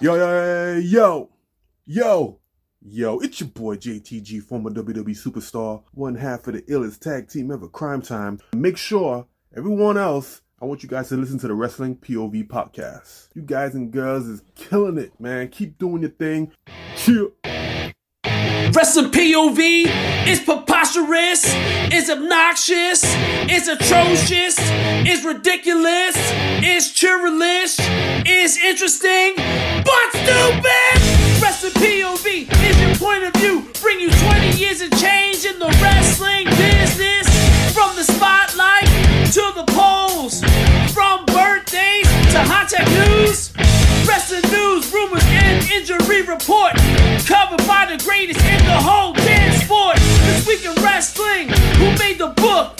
Yo, yo, yo, yo, yo, it's your boy JTG, former WWE superstar, one half of the illest tag team ever, Cryme Tyme. Make sure everyone else, I want you guys to listen to the Wrestling POV podcast. You guys and girls is killing it, man. Keep doing your thing. Cheer. Wrestling POV is preposterous, is obnoxious, is atrocious, is ridiculous, is churlish, is interesting, but stupid! Wrestling POV is your point of view, bring you 20 years of change in the wrestling business. From the spotlight to the polls, from birthdays to hot tech news. Wrestling news, rumors, and injury report. Covered by the greatest in the whole damn sport. This week in wrestling, who made the book?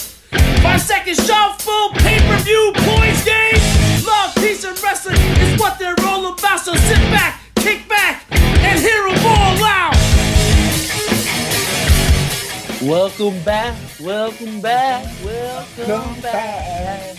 Five second shuffle, pay per view, points game. Love, peace, and wrestling is what they're all about. So sit back, kick back, and hear them all out. Welcome back, welcome back, welcome back.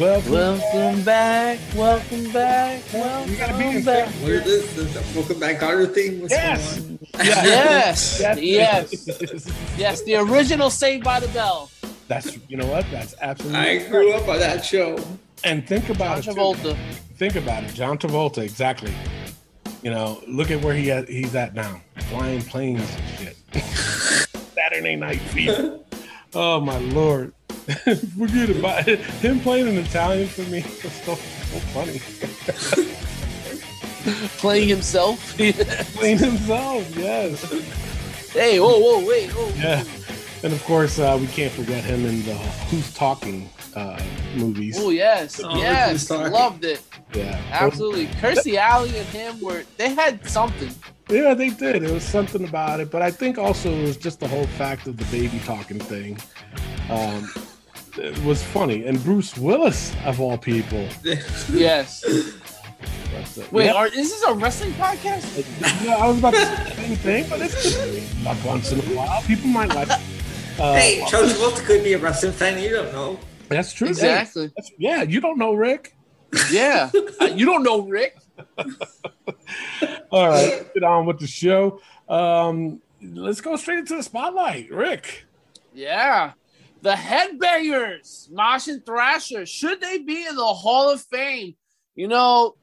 Welcome. Welcome back, welcome back, You gotta be welcome in back. sync. What is this? The, the Welcome Back Kotter thing? What's Yes. going on? Yes, yes, yes. yes. The original Saved by the Bell. That's you know what? That's absolutely. I grew up on that show. And think about John it. too. Travolta. Think about it. John Travolta, exactly. You know, look at where he at, he's at now. Flying planes and shit. Saturday Night Fever. oh my lord. Forget about it. Him playing in Italian for me was so, so funny. Playing himself. Playing himself, yes. hey, whoa, whoa, wait, oh. Yeah. And of course, uh, we can't forget him in the Who's Talking uh, movies. Oh yes, Oh, yes, loved it. Yeah. Absolutely. Kirstie Alley and him were they had something. Yeah, they did. It was something about it, but I think also it was just the whole fact of the baby talking thing. Um, it was funny, and Bruce Willis of all people. Yes. Wait, Yeah, are, is this a wrestling podcast? yeah, I was about to say the same thing, but it's like once in a while people might like. Uh, hey, Joe Travolta could be a wrestling fan. You don't know. that's true. Hey, Exactly. that's- yeah, you don't know Rick. Yeah. Uh, you don't know Rick. All right, let's get on with the show. Um, let's go straight into the spotlight. Rick. Yeah. The Headbangers, Mosh and Thrasher, should they be in the Hall of Fame? You know,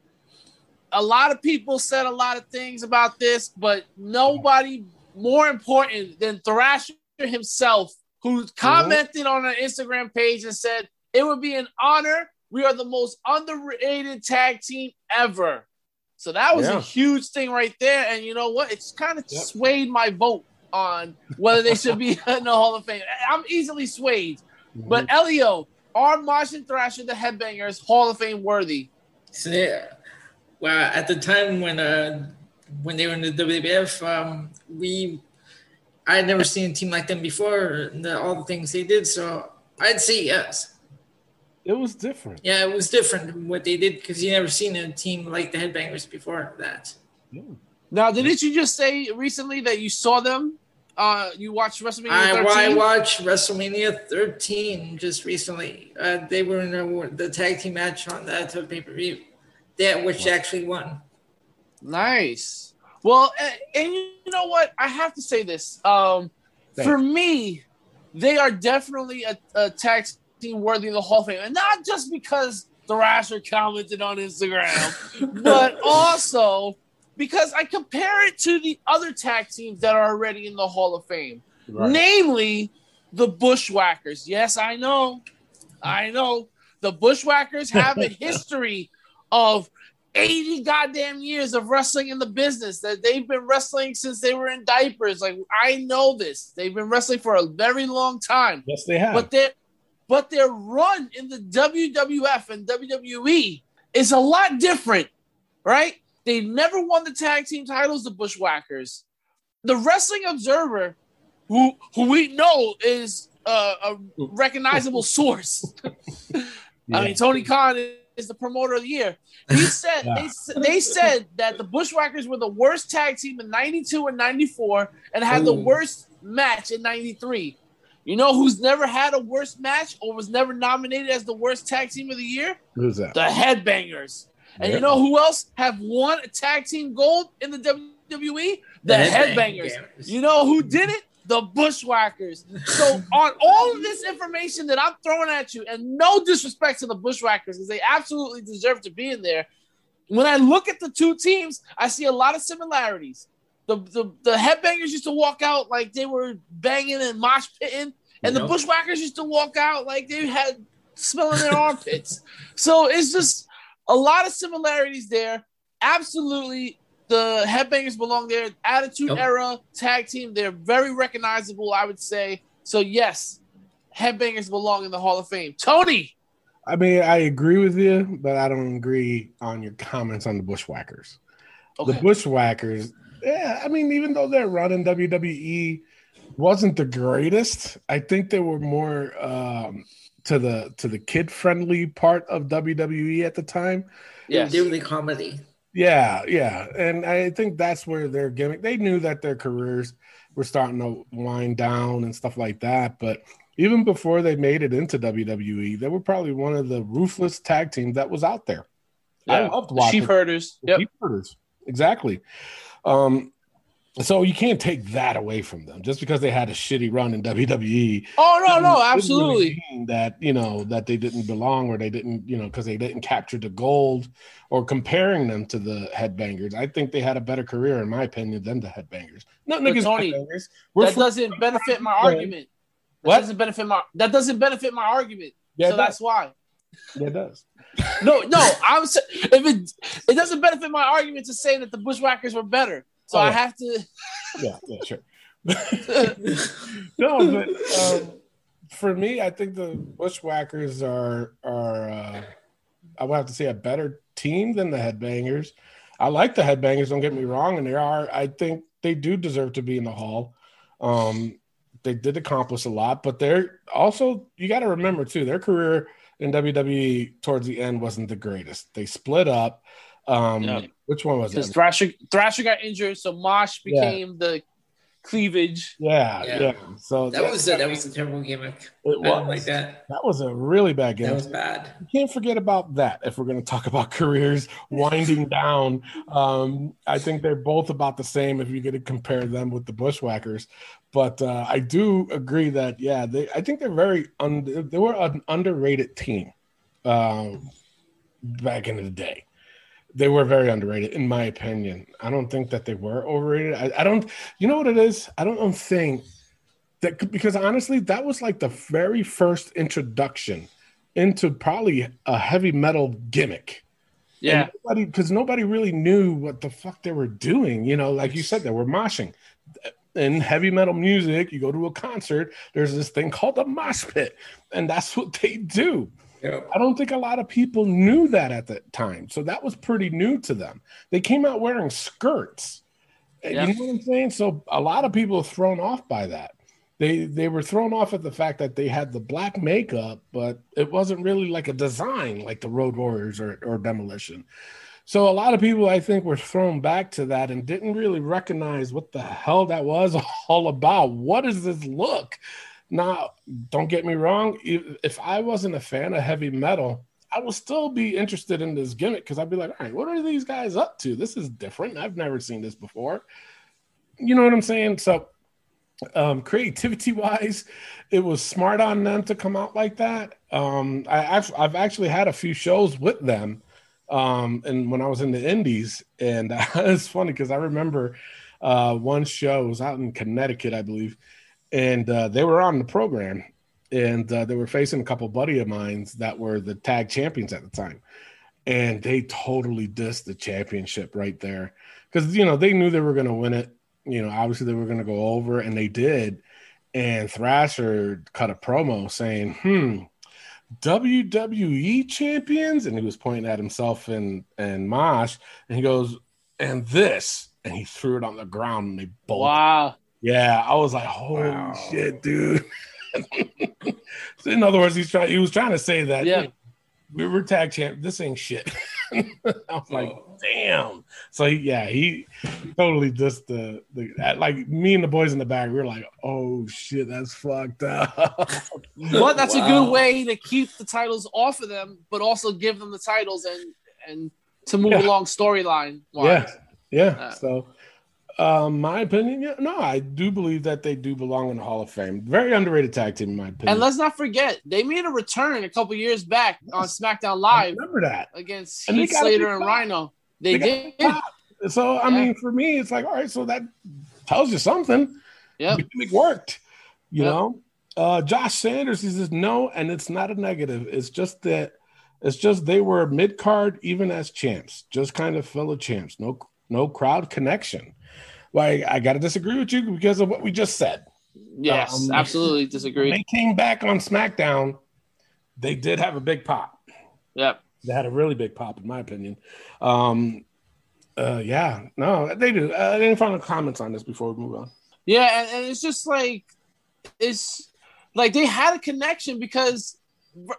a lot of people said a lot of things about this, but nobody more important than Thrasher himself, who commented on our Instagram page and said, It would be an honor. We are the most underrated tag team ever. So that was Yeah. a huge thing right there. And you know what? It's kind of Yep. swayed my vote on whether they should be in the Hall of Fame. I'm easily swayed. But Elio, are Mosh and Thrasher the Headbangers Hall of Fame worthy? So, yeah. Well, at the time when uh when they were in the WWF, um, we I had never seen a team like them before. And the, all the things they did, so I'd say yes. it was different. Yeah, it was different than what they did because you never seen a team like the Headbangers before that. Now, didn't you just say recently that you saw them? Uh, you watched WrestleMania I, 13? I watched WrestleMania 13 just recently. Uh, they were in the, the tag team match on that pay per view, that which actually won. Nice. Well, a- and you know what? I have to say this. Um, for me, they are definitely a, a tag team worthy of the Hall of Fame, and not just because Thrasher commented on Instagram, but also because I compare it to the other tag teams that are already in the Hall of Fame, Right. namely the Bushwhackers. Yes, I know, I know. The Bushwhackers have a history of 80 goddamn years of wrestling in the business that they've been wrestling since they were in diapers. Like I know this. They've been wrestling for a very long time. Yes, they have. But their but their run in the WWF and WWE is a lot different, right? They never won the tag team titles, the Bushwhackers. The Wrestling Observer, who who we know is uh, a recognizable source. I mean, Tony Khan is the promoter of the year. He said Yeah. they, they said that the Bushwhackers were the worst tag team in '92 and '94, and had the worst match in '93. You know who's never had a worse match or was never nominated as the worst tag team of the year? Who's that? The Headbangers. And you know who else have won a tag team gold in the WWE? The, The Headbangers. Headbangers. You know who did it? The Bushwhackers. So on all of this information that I'm throwing at you, and no disrespect to the Bushwhackers, because they absolutely deserve to be in there. When I look at the two teams, I see a lot of similarities. The, the, the Headbangers used to walk out like they were banging and mosh pitting, and the. Bushwhackers used to walk out like they had smelling their armpits. So it's just a lot of similarities there. Absolutely, the Headbangers belong there. Attitude Yep. Era tag team, they're very recognizable, I would say. So yes, Headbangers belong in the Hall of Fame. Tony, I mean, I agree with you, but I don't agree on your comments on the Bushwhackers. okay. The Bushwhackers, yeah, I mean, even though their run in WWE wasn't the greatest, I think they were more um, to the to the kid friendly part of WWE at the time. Yeah, They were the comedy. Yeah, yeah, and I think that's where their gimmick. They knew that their careers were starting to wind down and stuff like that, but even before they made it into WWE, they were probably one of the ruthless tag teams that was out there. I Yeah. loved The watching Sheepherders. the Yep. Sheep herders. Exactly. Um, so you can't take that away from them just because they had a shitty run in WWE. Oh no, no, really absolutely. mean that you know that they didn't belong or they didn't you know because they didn't capture the gold or comparing them to the headbangers. I think they had a better career in my opinion than the headbangers. But against Tony, headbangers. We're That from- doesn't benefit my argument. That What? doesn't benefit my that doesn't benefit my argument. yeah, so that's why. Yeah, it does. No, no, I'm if it it doesn't benefit my argument to say that the Bushwhackers were better. So Oh, I yeah. have to Yeah, yeah, sure. no, but um, for me, I think the Bushwhackers are are uh, I would have to say a better team than the Headbangers. I like the Headbangers. Don't get me wrong, and they are. I think they do deserve to be in the Hall. Um, they did accomplish a lot, but they're also you got to remember too their career in WWE towards the end wasn't the greatest. They split up. Um, Yeah. Which one was it? because it? Thrasher Thrasher got injured, so Mosh Yeah. became the cleavage. Yeah, yeah. Yeah. So That was a, that was a terrible gimmick. it I don't was. like that. That was a really bad game. That was bad. You can't forget about that if we're going to talk about careers winding down. Um, I think they're both about the same if you're going to compare them with the Bushwhackers. But uh, I do agree that yeah, they I think they're very un- they were an underrated team um, back in the day. They were very underrated, in my opinion. I don't think that they were overrated. I, I don't. You know what it is? I don't um, think that because honestly, that was like the very first introduction into probably a heavy metal gimmick. Yeah, nobody because nobody really knew what the fuck they were doing. You know, like you said, they were moshing. Uh, in heavy metal music, you go to a concert, there's this thing called a mosh pit, and that's what they do. Yep. I don't think a lot of people knew that at the time. So that was pretty new to them. They came out wearing skirts. Yeah. You know what I'm saying? So a lot of people are thrown off by that. They they were thrown off at the fact that they had the black makeup, but it wasn't really like a design like the Road Warriors or, or Demolition. So a lot of people I think were thrown back to that and didn't really recognize what the hell that was all about. What is this look? Now, don't get me wrong. If, I wasn't a fan of heavy metal, I would still be interested in this gimmick because I'd be like, all right, what are these guys up to? This is different. I've never seen this before. You know what I'm saying? So, um, creativity wise, it was smart on them to come out like that. Um, I, I've, I've actually had a few shows with them. Um, and when I was in the Indies, and it's funny because I remember uh, one show was out in Connecticut, I believe, and uh, they were on the program, and uh, they were facing a couple buddy of mines that were the tag champions at the time, and they totally dissed the championship right there because you know they knew they were going to win it. You know, obviously they were going to go over, and they did. And Thrasher cut a promo saying, "Hmm." WWE champions, and he was pointing at himself and and Mosh, and he goes, and this, and he threw it on the ground, and they both. wow. Yeah, I was like, holy Wow. shit, dude. so in other words, he's trying. He was trying to say that Yeah. yeah, we were tag champ. This ain't shit. I was like, damn. So he, yeah, he totally just the the like me and the boys in the back. We were like, oh shit, that's fucked up. But that's a good way to keep the titles off of them, but also give them the titles and and to move Yeah. along storyline. yeah, yeah. Uh, so, um, my opinion, yeah, no, I do believe that they do belong in the Hall of Fame. Very underrated tag team, in my opinion. And let's not forget, they made a return a couple years back on SmackDown I Live remember that. against And Heath Slater and. Rhino. They, They did. So I Yeah. mean, for me, it's like, all right, so that tells you something. Yeah, it worked. You Yep. know, uh, Josh Sanders, he says no, and it's not a negative. It's just that it's just they were mid card even as champs, just kind of fellow champs. No, no crowd connection. Why I got to disagree with you because of what we just said. Yes, Um, absolutely disagree. they came back on SmackDown, they did have a big pop. Yep. They had a really big pop, in my opinion. Um, uh, yeah, no, they do. Uh, any final comments on this before we move on? Yeah, and, and it's just like it's like they had a connection because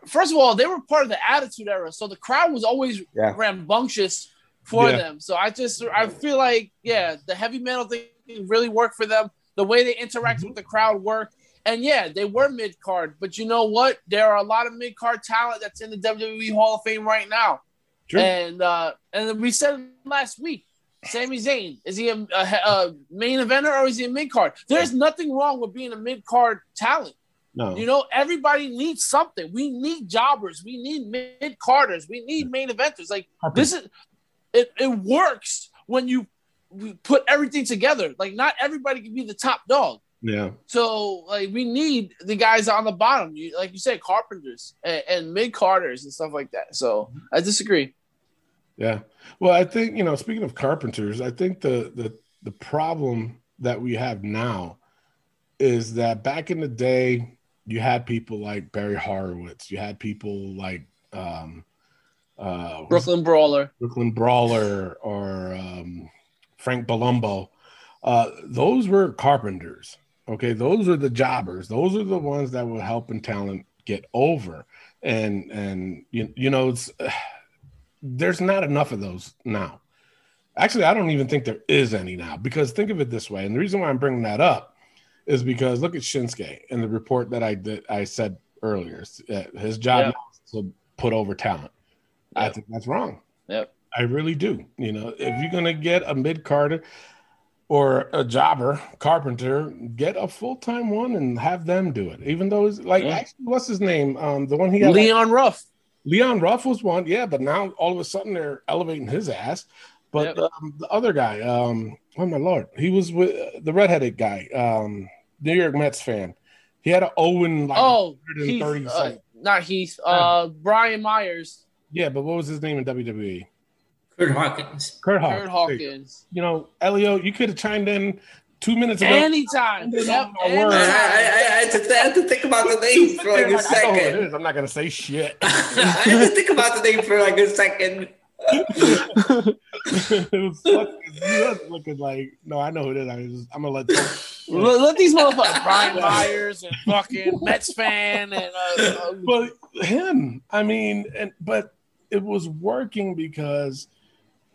first of all, they were part of the Attitude Era, so the crowd was always Yeah. rambunctious for Yeah. them. So I just I feel like yeah, the heavy metal thing really worked for them. The way they interacted Mm-hmm. with the crowd worked. And yeah, they were mid card, but you know what? There are a lot of mid card talent that's in the WWE Hall of Fame right now. True. And uh, and we said last week, Sami Zayn is he a, a, a main eventer or is he a mid card? There's nothing wrong with being a mid card talent. No, You know, everybody needs something. We need jobbers. We need mid carders. We need main eventers. Like this is it. It works when you put everything together. Like not everybody can be the top dog. yeah, So like we need the guys on the bottom. You like you said, carpenters and, and mid carders and stuff like that. So I disagree. yeah. Well, I think you know. Speaking of carpenters, I think the the the problem that we have now is that back in the day, you had people like Barry Horowitz. You had people like um, uh, Brooklyn Brawler. Brooklyn Brawler or um, Frank Palumbo, uh, those were carpenters. Okay, those are the jobbers. Those are the ones that were helping talent get over. And and you, you know, it's there's not enough of those now. Actually, I don't even think there is any now because think of it this way. And the reason why I'm bringing that up is because look at Shinsuke and the report that I did I said earlier. Uh, His job Yeah. is to put over talent. I think that's wrong. Yep. I really do. You know, if you're gonna get a mid carder or a jobber, carpenter, get a full time one and have them do it. Even though it's like Yeah. actually, what's his name? Um, the one he got Leon Ruff. Leon Ruff was one, yeah, but now all of a sudden they're elevating his ass. But Yep. um, the other guy, um, oh my lord, he was with uh, the redheaded guy, um, New York Mets fan. He had an Owen like Oh, 130 uh, not he's Uh, Brian Myers. Yeah, but what was his name in WWE? Kurt Hawkins. Kurt Hawkins. Kurt you. Hawkins. You know, Elio, you could have chimed in two minutes ago. Anytime. Yep, no word. I, I. I, I, had to, I had to think about the name for like a I know who it second. is. I'm not gonna say shit. I had to think about the name for like a second. it was fucking, you was looking like no, I know who it is. I was, I'm gonna let. Let, let these motherfuckers, Brian Myers and fucking Mets fan and uh, uh, but him, I mean, and but it was working because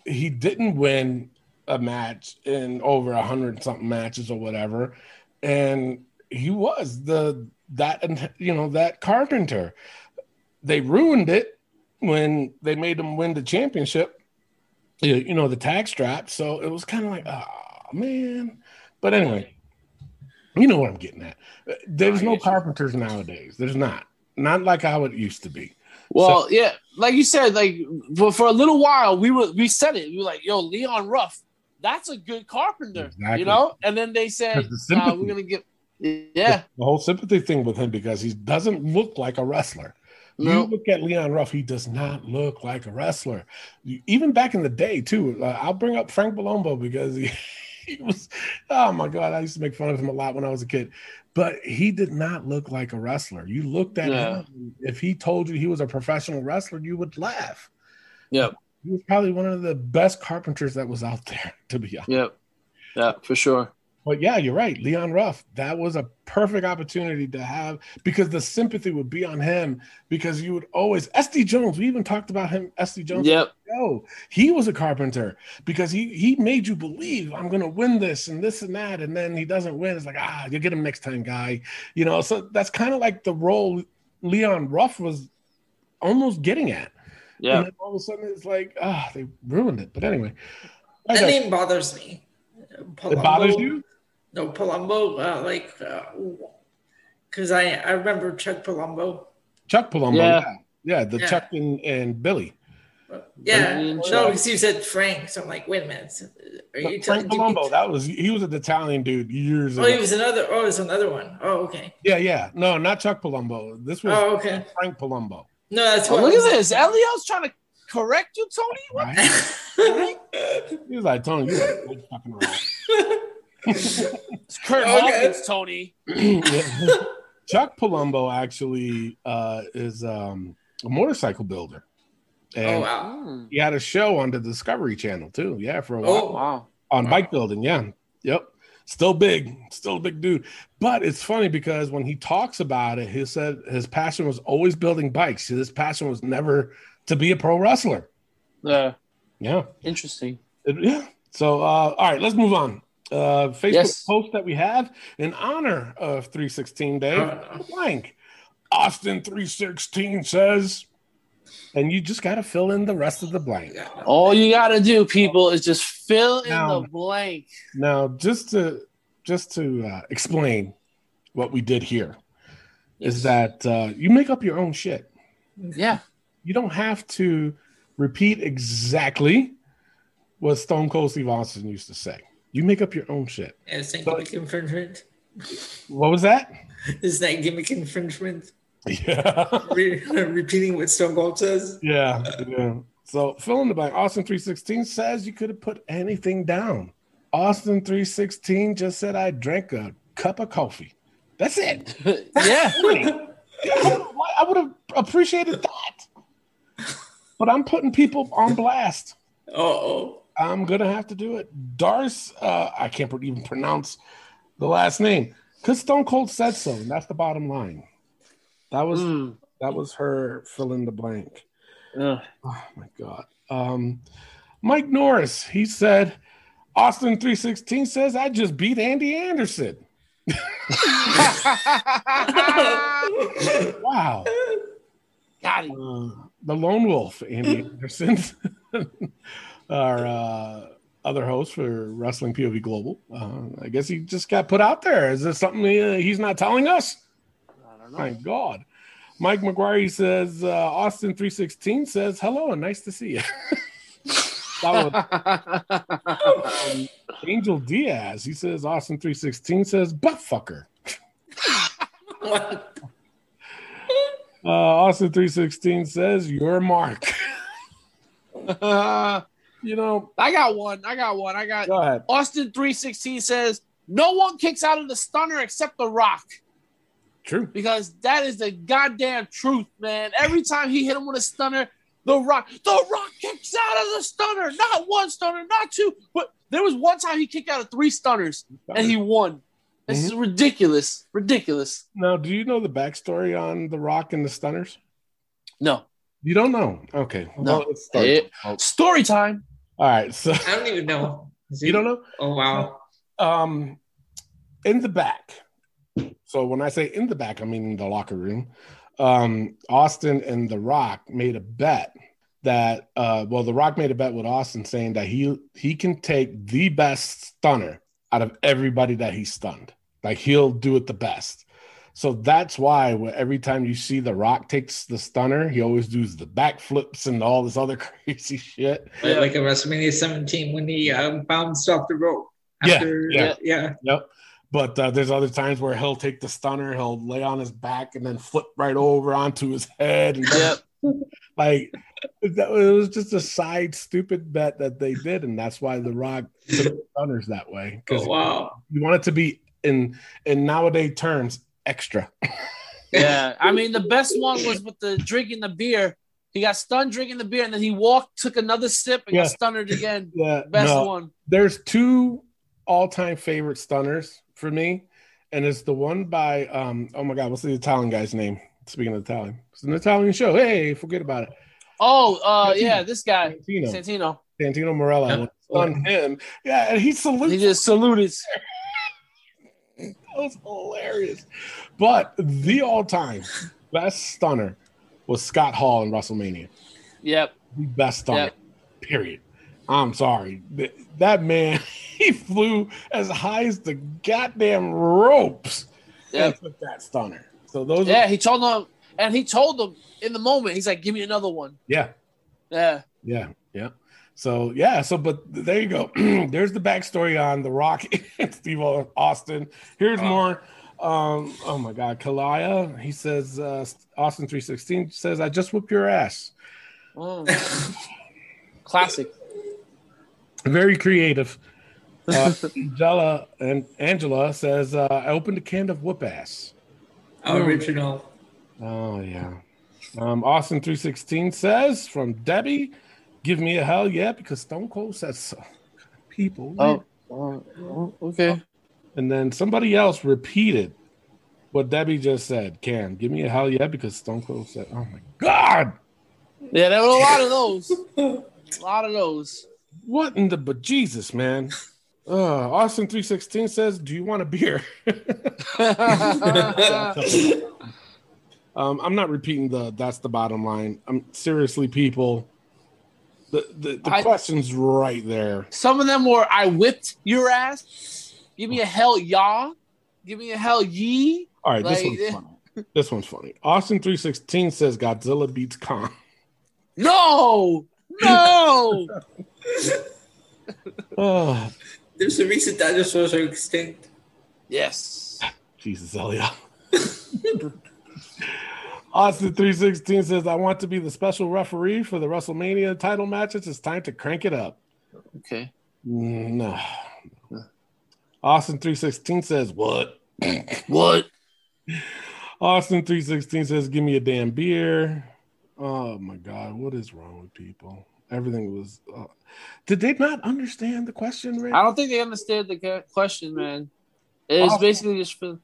he didn't win a match in over a hundred something matches or whatever, and he was the that and you know that carpenter. They ruined it when they made him win the championship. You you know the tag strap, so it was kind of like, oh man. But anyway, you know what I'm getting at. There's no carpenters nowadays. There's not. Not like how it used to be. Well, yeah, like you said, like for, for a little while we were we said it. We were like, yo, Leon Ruff, that's a good carpenter, Exactly. you know. And then they said, the nah, we're gonna get, yeah, The whole sympathy thing with him because he doesn't look like a wrestler. You look at Leon Ruff, he does not look like a wrestler. Even back in the day, too. Uh, I'll bring up Frank Palumbo because he, he was, oh my God, I used to make fun of him a lot when I was a kid. But he did not look like a wrestler. You looked at Yeah. him, if he told you he was a professional wrestler, you would laugh. Yep. He was probably one of the best carpenters that was out there, to be honest. yep, yeah, for sure. But yeah, you're right. Leon Ruff, that was a perfect opportunity to have because the sympathy would be on him because you would always SD Jones. We even talked about him, SD Jones. Yep. No, he was a carpenter because he he made you believe I'm gonna win this and this and that, and then he doesn't win. It's like ah, you get him next time, guy. You know, so that's kind of like the role Leon Ruff was almost getting at. Yeah. And then all of a sudden it's like ah, they ruined it. But anyway, I That name bothers me. it bothers you. No, Palumbo, uh, like, because I I remember Chuck Palumbo. Chuck Palumbo, Yeah. yeah, yeah, the Yeah. Chuck and, and Billy. Yeah, Billy no, because you said Frank, so I'm like, wait a minute. Are you Frank telling Palumbo, that was he was an Italian dude years Oh, ago. he was another. Oh, it's another one. Oh, okay. yeah, yeah, no, not Chuck Palumbo. This was Oh, okay. Frank Palumbo. No, that's Oh, look at this. Elio's trying to correct you, Tony. What? Right? He was like, Tony, you are fucking around. It's Kurt Okay. Hawkins, Tony. Chuck Palumbo actually uh, is um, a motorcycle builder, oh and wow. Mm. he had a show on the Discovery Channel too. Yeah, for a while. Oh Wow. on Wow. bike building. Yeah. Yep. Still big, still a big dude. But it's funny because when he talks about it, he said his passion was always building bikes. His passion was never to be a pro wrestler. Yeah. Yeah. Interesting. It- yeah. So, uh, all right, let's move on. Uh, Facebook Yes. post that we have in honor of 316 Day. Oh, no. Blank. Austin 316 says, and you just got to fill in the rest of the blank. All you got to do, people, is just fill in the blank. Now, just to just to uh, explain what we did here is that uh, you make up your own shit. Yeah. You don't have to repeat exactly what Stone Cold Steve Austin used to say. You make up your own shit. Yeah, it's not So- gimmick infringement. What was that? Is that? Gimmick infringement. Yeah, Re- repeating what Stone Cold says. yeah, yeah. So fill in the blank. Austin three sixteen says you could have put anything down. Austin three sixteen just said I drank a cup of coffee. That's it. yeah. I would have appreciated that. But I'm putting people on blast. Oh, I'm gonna have to do it. Darce, uh, I can't even pronounce the last name because Stone Cold said so, and that's the bottom line. That was Mm. that was her fill in the blank. Ugh. Oh my god. Um, Mike Norris, he said, Austin 316 says I just beat Andy Anderson. Wow. Got him. Uh, the lone wolf, Andy Anderson, our uh, other host for Wrestling POV Global. Uh, I guess he just got put out there. Is this something uh, he's not telling us? I don't know. My God. Mike McGuire says, uh, Austin 316 says, hello and nice to see you. was um, Angel Diaz. He says, Austin 316 says, butt fucker. Uh, Austin 316 says, your mark. I you know, I got one. I got one. I got go ahead. Austin 316 says, no one kicks out of the stunner except The Rock. True. because that is the goddamn truth, man. Every time he hit him with a stunner, the rock, the rock kicks out of the stunner. Not one stunner, not two, but there was one time he kicked out of three stunners and he won. This is mm-hmm. ridiculous, ridiculous. Now, do you know the backstory on The Rock and the Stunners? No You don't know? Okay. No. Well. It- eh, story time. All right. So I don't even know. Is you don't know? Oh wow. Um, in the back. So when I say in the back, I mean in the locker room. Um, Austin and The Rock made a bet that uh, well, The Rock made a bet with Austin saying that he he can take the best stunner out of everybody that he stunned. Like he'll do it the best. So that's why every time you see The Rock takes the stunner, he always does the backflips and all this other crazy shit. Like, like at WrestleMania 17 when he uh, bounced off the rope. Yeah, After, yeah. yeah. Yep. But uh, there's other times where he'll take the stunner, he'll lay on his back and then flip right over onto his head. And Yep. like that, it was just a side stupid bet that they did, and that's why The Rock took the stunners that way because Oh wow. you want it to be in in nowadays terms extra. Yeah, I mean the best one was with the drinking the beer. He got stunned drinking the beer, and then he walked, took another sip, and Yeah. got stunned again. Yeah, Best no, one. there's two all-time favorite stunners for me, and it's the one by um. Oh my God, what's the Italian guy's name? Speaking of Italian, it's an Italian show. Hey, forget about it. Oh, uh, Santino. yeah, this guy Santino, Santino. Santino Marella Yeah. on him. Yeah, and he salutes. He just saluted. That was hilarious. But the all-time best stunner was Scott Hall in WrestleMania. Yep. The best stunner. Yep. Period. I'm sorry. That man, he flew as high as the goddamn ropes Yep. and took that stunner. So those Yeah, are, he told them, and he told them in the moment. He's like, "Give me another one." yeah, Yeah. yeah, yeah. So yeah, so but there you go. There's the backstory on The Rock and Steve Austin. Here's more. Um, oh my God, Kalaya. He says uh, Austin three sixteen says I just whoop your ass. Mm. Classic. Very creative. Uh, Angela and Angela says uh, I opened a can of whoop ass. Original. Oh yeah. Um, Austin three sixteen says from Debbie, give me a hell yeah because Stone Cold says so. People. Oh, oh, okay. And then somebody else repeated what Debbie just said. Cam, give me a hell yeah because Stone Cold said, "Oh my God, Yeah, there were a lot of those. A lot of those. what in the but Jesus, man." Uh, Austin three sixteen says, "Do you want a beer?" um, I'm not repeating the. That's the bottom line. I'm seriously, people. The the, the I- question's right there. Some of them were, "I whipped your ass." Give me a hell yeah. Give me a hell ye. All right, this one's funny. This one's funny. Austin three sixteen says Godzilla beats Kong. No, no. Oh, There's a reason dinosaurs are extinct. yes. Jesus, Elliot. Austin 316 says, I want to be the special referee for the WrestleMania title matches. It's time to crank it up. Okay. Mm, No. Austin 316 says, What? What? Austin 316 says, Give me a damn beer. Oh my God. What is wrong with people? Everything was. Uh, did they not understand the question, Rick? I don't think they understood the question, man. It was basically just fill,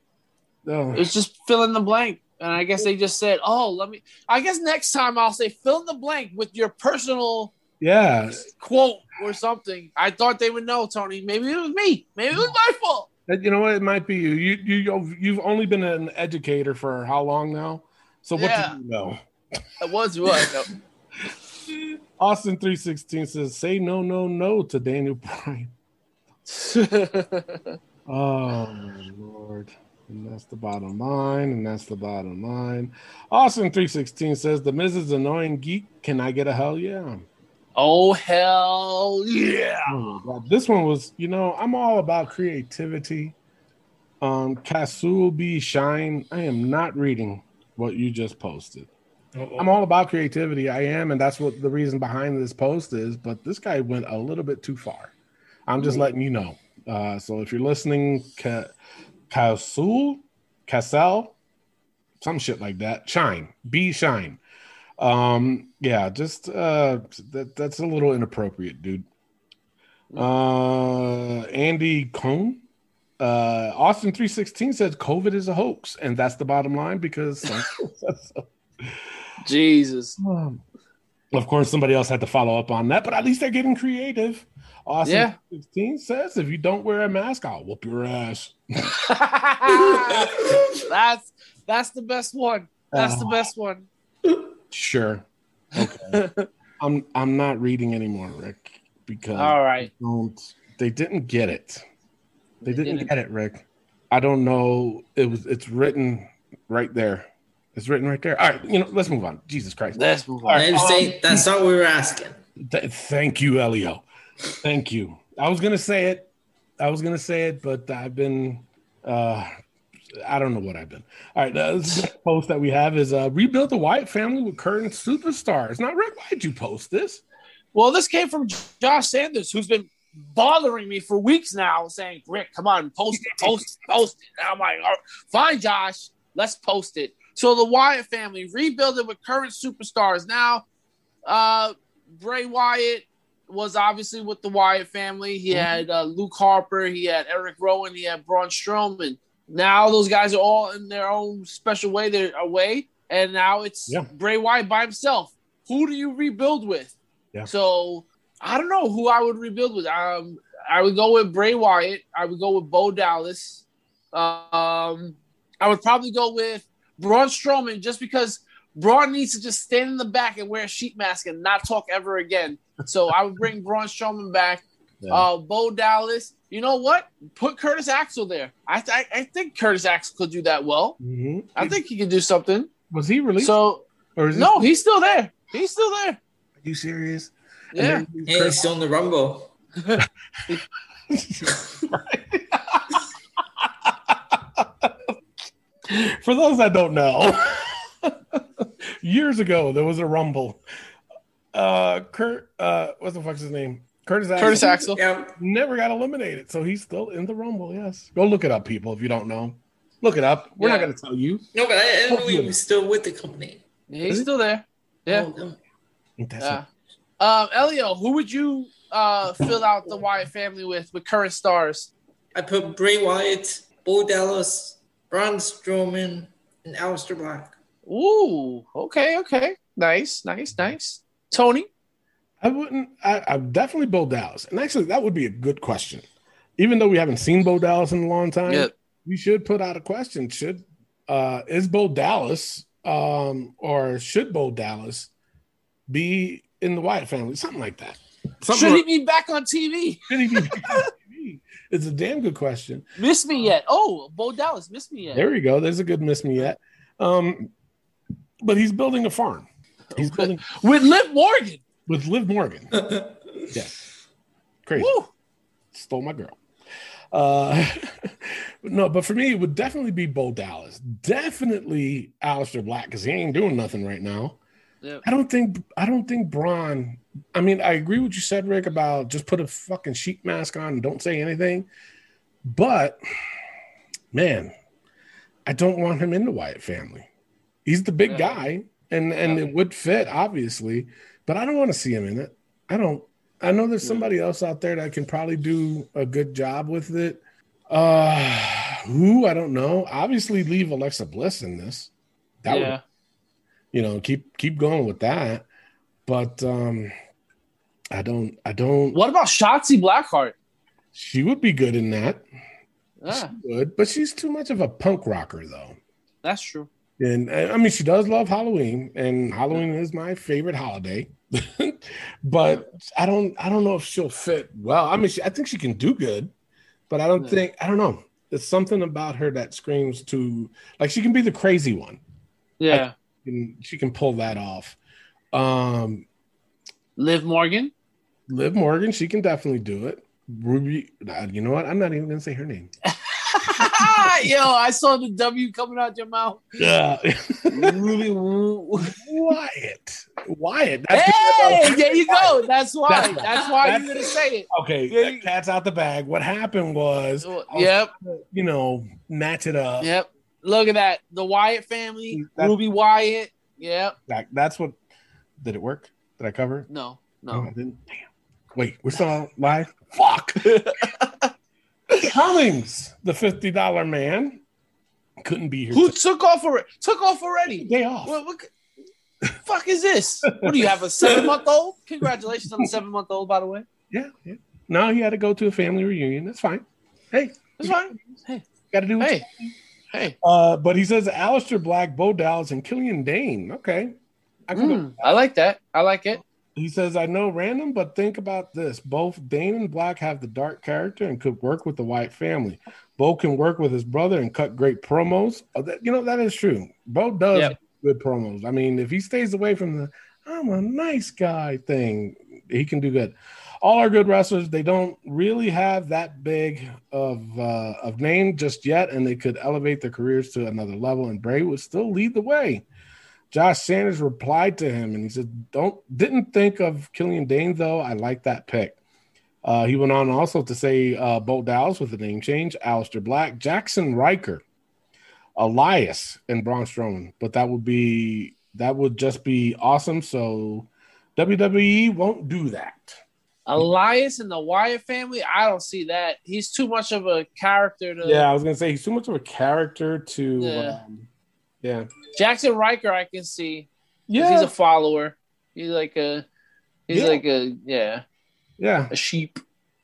Oh, it was just fill in the blank, and I guess they just said, "Oh, let me." I guess next time I'll say fill in the blank with your personal yeah. quote or something. I thought they would know, Tony. Maybe it was me. Maybe it was my fault. You know what? It might be you. You you you've only been an educator for how long now? So what Yeah. do you know? It was what? Austin three sixteen says, "Say no, no, no" to Daniel Bryan. Oh my lord! And that's the bottom line, and that's the bottom line. Austin three sixteen says, "The Mrs. Annoying Geek, can I get a hell yeah?" oh hell yeah! Oh. This one was, you know, I'm all about creativity. Um, Kasul B Shine. I am not reading what you just posted. I'm all about creativity. I am, and that's what the reason behind this post is. But this guy went a little bit too far. I'm just letting you know. Uh, so if you're listening, Ka- Kasul, Cassell, some shit like that. Shine, B Shine. Um, yeah, just uh, that that's a little inappropriate, dude. Uh, Andy Cohn. Uh, Austin 316 says COVID is a hoax, and that's the bottom line because Jesus. Um, of course, somebody else had to follow up on that, but at least they're getting creative. Austin Yeah. 16 says, if you don't wear a mask, I'll whoop your ass. that's that's the best one. That's the Oh. best one. Sure. Okay. I'm I'm not reading anymore, Rick, because All right. don't they didn't get it. They, They didn't, didn't. get it, Rick. I don't know. It was it's written right there. It's written right there. All right, you know, let's move on. Jesus Christ. Let's move on. right. Um, That's not what we were asking. Th- thank you, Elio. Thank you. I was gonna say it. I was gonna say it, but I've been. uh I don't know what I've been. All right, uh, this post that we have is uh, rebuild the Wyatt family with current superstars. Now, Rick, why'd you post this? Well, this came from Josh Sanders, who's been bothering me for weeks now, saying, Rick, come on, post it, post it, post it. And I'm like, "All right, fine, Josh, let's post it. So the Wyatt family rebuilding with current superstars. Now, uh, Bray Wyatt, was obviously with the Wyatt family. He Mm-hmm. had uh, Luke Harper, he had Eric Rowan, he had Braun Strowman. Now those guys are all in their own special way. They're away, and now it's Yeah. Bray Wyatt by himself. Who do you rebuild with? Yeah. So I don't know who I would rebuild with. Um, I would go with Bray Wyatt. I would go with Bo Dallas. Um, I would probably go with Braun Strowman just because Braun needs to just stand in the back and wear a sheet mask and not talk ever again. So I would bring Braun Strowman back. Yeah. Uh, Bo Dallas. You know what? Put Curtis Axel there. I, th- I think Curtis Axel could do that well. Mhm. I think he could do something. was he released? So or is this- no, he's still there. He's still there. Are you serious? Yeah. then And he's still in the Rumble. For those that don't know, years ago there was a rumble. Uh, Kurt, uh, what the fuck's his name? Curtis Axel. Curtis Axel. Yeah. never got eliminated, so he's still in the rumble. Yes, go look it up, people. If you don't know, look it up. We're not going to tell you. No, but I, I didn't know he Hopefully. was still with the company. He's still there. Yeah. Oh, no. That's Yeah. Um, Elio, who would you uh fill out the Wyatt family with with current stars? I put Bray Wyatt, Bo Dallas, Braun Strowman, and Aleister Black. Ooh, okay, okay. Nice, nice, nice. Tony? I wouldn't. I, I definitely Bo Dallas, and actually, that would be a good question. Even though we haven't seen Bo Dallas in a long time, Yeah. we should put out a question: Should uh, is Bo Dallas um, or should Bo Dallas be in the Wyatt family? Something like that. Something Should like- he be back on TV? should he be back on TV? It's a damn good question. Miss me yet? Oh, Bo Dallas, miss me yet? There we go. There's a good miss me yet. Um, but he's building a farm. He's building With Liv Morgan. with Liv Morgan. Yeah, crazy. Woo. Stole my girl. Uh, no, but for me, it would definitely be Bo Dallas. Definitely Aleister Black because he ain't doing nothing right now. Yep. I don't think I don't think Braun. I mean, I agree with you said, Rick, about just put a fucking sheet mask on and don't say anything. But man, I don't want him in the Wyatt family. He's the big Yeah. guy, and and it would fit obviously, but I don't want to see him in it. I don't. I know there's somebody else out there that can probably do a good job with it. Uh who I don't know. Obviously, leave Alexa Bliss in this. That would you know keep keep going with that but um i don't i don't What about Shotzi Blackheart? she would be good in that Yeah, she would but she's too much of a punk rocker though that's true. And uh, i mean she does love halloween and halloween is my favorite holiday but i don't i don't know if she'll fit well i mean she, i think she can do good but i don't Yeah. think i don't know there's something about her that screams to like she can be the crazy one Yeah. and she can pull that off um Liv Morgan. Liv Morgan, she can definitely do it. Ruby, uh, you know what? I'm not even gonna say her name. Yo, I saw the W coming out your mouth. Yeah, Ruby Woo. Wyatt. Wyatt. That's Hey, there you go. That's why. That's- That's why that's- you're gonna say it. Okay, Yeah, that cat's out the bag. What happened was, I was Yep. to, you know, match it up. Yep. Look at that. The Wyatt family, That- Ruby Wyatt. Yep. That, that's what. Did it work? Did I cover? No, No, no. I didn't. Damn. Wait, we're still live. Fuck. Cummings, the fifty dollar man, couldn't be here. Who took off already? Took off already. day off? What, what fuck is this? What do you have? A seven month old? Congratulations on the seven month old, by the way. Yeah, yeah. No, he had to go to a family reunion. That's fine. Hey, That's fine. Hey, got to do. hey, hey. Uh, but he says Aleister Black, Bo Dallas, and Killian Dain. Okay. I Mm, I like that. I like it. He says, I know random, but think about this. Both Dain and Black have the dark character and could work with the Wyatt family. Bo can work with his brother and cut great promos. Oh, that, you know, that is true. Bo does Yep. good promos. I mean, if he stays away from the I'm a nice guy thing, he can do good. All our good wrestlers, they don't really have that big of uh, of name just yet, and they could elevate their careers to another level. And Bray would still lead the way. Josh Sanders replied to him and he said, Don't didn't think of Killian Dain though. I like that pick. Uh, he went on also to say uh, Bo Dallas with the name change, Aleister Black, Jaxson Ryker, Elias, and Braun Strowman. But that would be that would just be awesome. So WWE won't do that. Elias and the Wyatt family, I don't see that. He's too much of a character to. Yeah, I was gonna say he's too much of a character to. Yeah. Um, yeah. Jaxson Ryker, I can see. Yeah. He's a follower. He's like a. He's Yeah. like a yeah yeah. a sheep.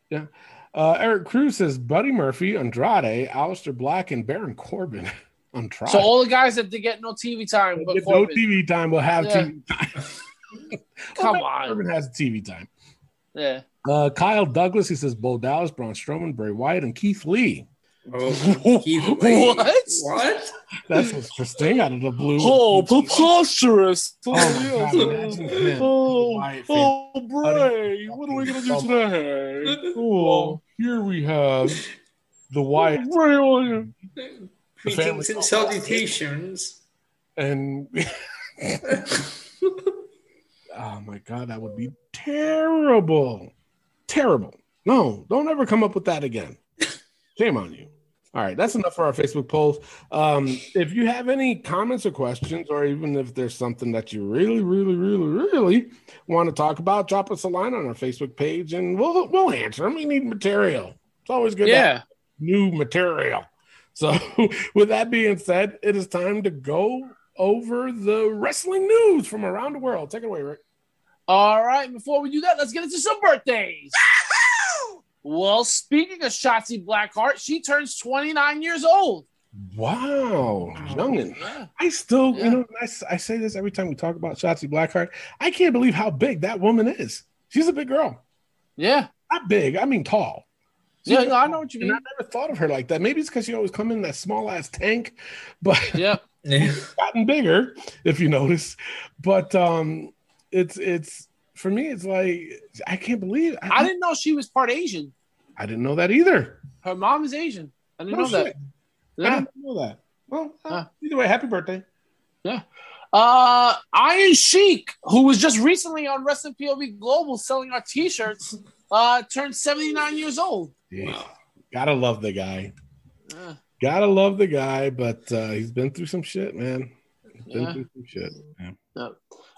Yeah. Uh, Eric Cruz says Buddy Murphy, Andrade, Aleister Black, and Baron Corbin. Andrade. So all the guys that they get no TV time, but Get no TV time will have Yeah. TV time. Come Well, on. Corbin has TV time. Yeah. Uh, Kyle Douglas, he says Bo Dallas, Braun Strowman, Bray Wyatt, and Keith Lee. Oh, Keith Lee. What? What? That's interesting out of the blue. Oh, oh preposterous! Oh my God, oh, oh, Bray! What are we gonna do today? Oh, here we have the Wyatt Bray, oh, Greetings and salutations. and oh my god, that would be terrible, terrible. No, don't ever come up with that again. Shame on you. All right, that's enough for our Facebook polls. Um, if you have any comments or questions, or even if there's something that you really, really, really, really want to talk about, drop us a line on our Facebook page, and we'll we'll answer them. We need material. It's always good. to have Yeah. new material. So, with that being said, it is time to go over the wrestling news from around the world. Take it away, Rick. All right. Before we do that, let's get into some birthdays. Well, speaking of Shotzi Blackheart, she turns 29 years old. Wow, youngin. Yeah. I still, Yeah. you know, I, I, say this every time we talk about Shotzi Blackheart. I can't believe how big that woman is. She's a big girl. Yeah. Not big, I mean tall. Yeah, no, I know what you And I never thought of her like that. Maybe it's because she always come in that small ass tank, but yeah, gotten bigger, if you notice. But um, it's it's for me, it's like I can't believe I, I didn't know she was part Asian. I didn't know that either. Her mom is Asian. I didn't No know that. shit. I didn't know that. Well, uh, either way, happy birthday. Yeah. Uh, Iron Sheik, who was just recently on Wrestling POV Global selling our T-shirts, uh, turned 79 years old. Yeah. Gotta love the guy. Yeah. Gotta love the guy, but uh, he's been through some shit, man. Been Yeah. through some shit. Yeah.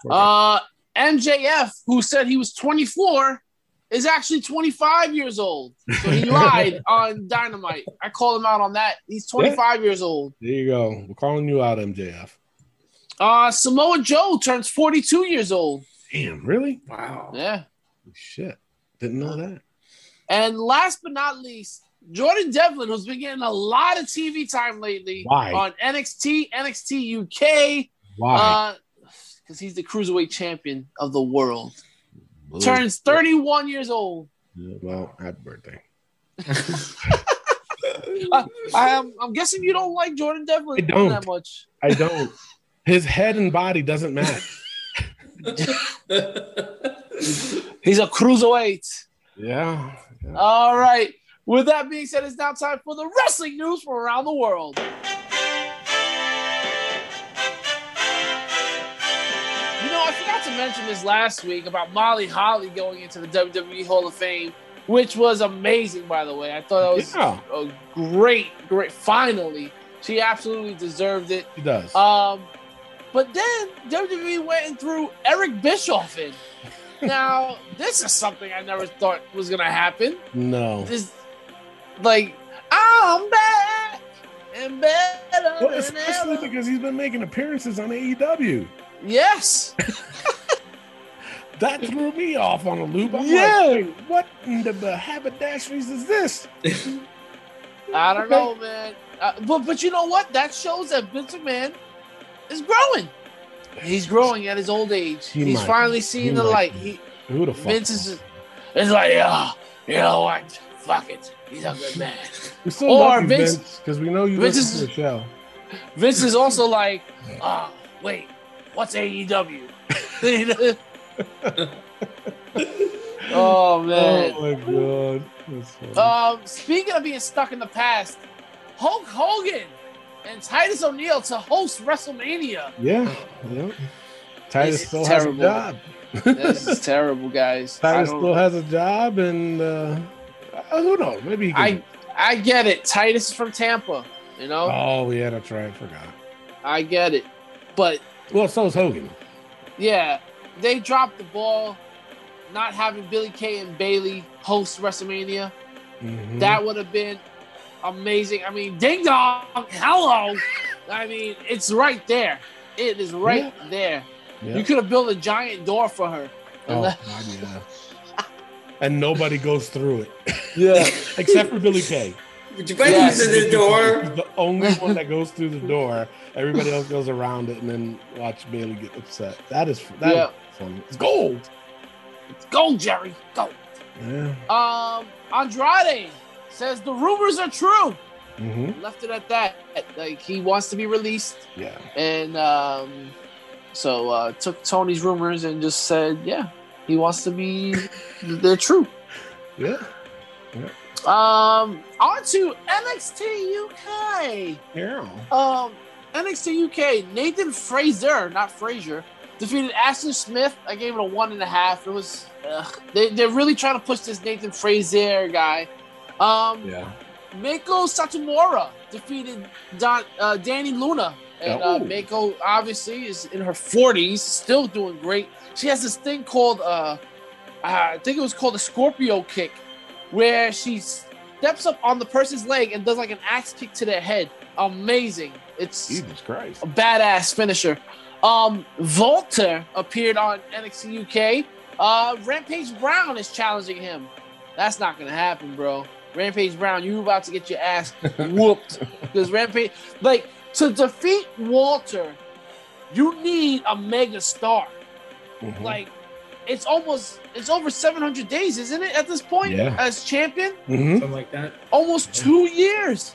Uh, MJF, who said he was 24, is actually 25 years old. So he lied on Dynamite. I called him out on that. He's 25 years old. there you go. We're calling you out, MJF. Uh, Samoa Joe turns 42 years old. Damn, really? Wow. Yeah. Shit. Didn't know that. And last but not least, Jordan Devlin, who's been getting a lot of TV time lately Why? on NXT, NXT UK, Why? Because he's the cruiserweight champion of the world. Boo. Turns 31 years old. Yeah, well, happy birthday. Uh, I am, I'm guessing you don't like Jordan Devlin I don't. that much. I don't. His head and body doesn't match. He's a cruiserweight. Yeah. yeah. All right. With that being said, it's now time for the wrestling news from around the world. To mention this last week about Molly Holly going into the WWE Hall of Fame, which was amazing, by the way. I thought that was Yeah. a great, great. Finally, she absolutely deserved it. He does. Um, but then WWE went and threw Eric Bischoff in. Now, this is something I never thought was gonna happen. no. This, like, I'm back and better Well, than especially because he's been making appearances on AEW. Yes, That threw me off on a loop. I'm Yeah. like, what in the haberdasheries is this? I don't know, man. Uh, but but you know what? That shows that Vince McMahon is growing. He's growing at his old age. He He's might finally seeing He the might light. be. He Who the fuck? Vince is, is like, yeah, you know what? Fuck it. He's a good man. we still or love you, Vince- Vince, because we know you Vince listen is- to the show. Vince is also like, oh, wait, what's AEW? oh man. Oh my god. Um, speaking of being stuck in the past, Hulk Hogan and Titus O'Neil to host WrestleMania. yeah, yeah. Titus It's still terrible. has a job. This is terrible, guys. Titus still has a job, and uh, uh, who knows? Maybe can. I I get it. Titus is from Tampa, you know. Oh yeah, that's right. I forgot. I get it, but Well, so is Hogan. yeah, they dropped the ball. not having Billie Kay and Bayley host WrestleMania. Mhm. That would have been amazing. I mean, ding dong, hello. I mean, it's right there. It is right there. Yeah. You could have built a giant door for her. Oh, God, yeah. and nobody goes through it Yeah. except for Billie Kay. Would you Yes. to the door? He's the only one that goes through the door. Everybody else goes around it, and then watch Bayley get upset. That is that Yeah. Is funny. It's gold. Go, Jerry. Go. Yeah. Um, Andrade says the rumors are true. Mm-hmm. Left it at that. Like he wants to be released, Yeah. and um, so uh, took Tony's rumors and just said, yeah, he wants to be. They're true. Yeah. yeah. Um, on to NXT UK. Yeah. Um, NXT UK. Nathan Frazer, not Frazier, defeated Ashley Smith. I gave it a one and a half. It was ugh. they they're really trying to push this Nathan Frazer guy. Um, Yeah. Meiko Satomura defeated Don, uh, Dani Luna. And uh, Oh. Meiko obviously is in her 40s, still doing great. She has this thing called, uh, I think it was called a Scorpio kick, where she steps up on the person's leg and does like an axe kick to their head. Amazing. It's Jesus Christ. a badass finisher. Um, Walter appeared on NXT UK. Uh, Rampage Brown is challenging him. That's not gonna happen, bro. Rampage Brown, you about to get your ass whooped because Rampage, like, to defeat Walter, you need a mega star. Mhm. Like, it's almost it's over 700 days, isn't it? At this point, Yeah. as champion, Mhm. Something like that. almost two years.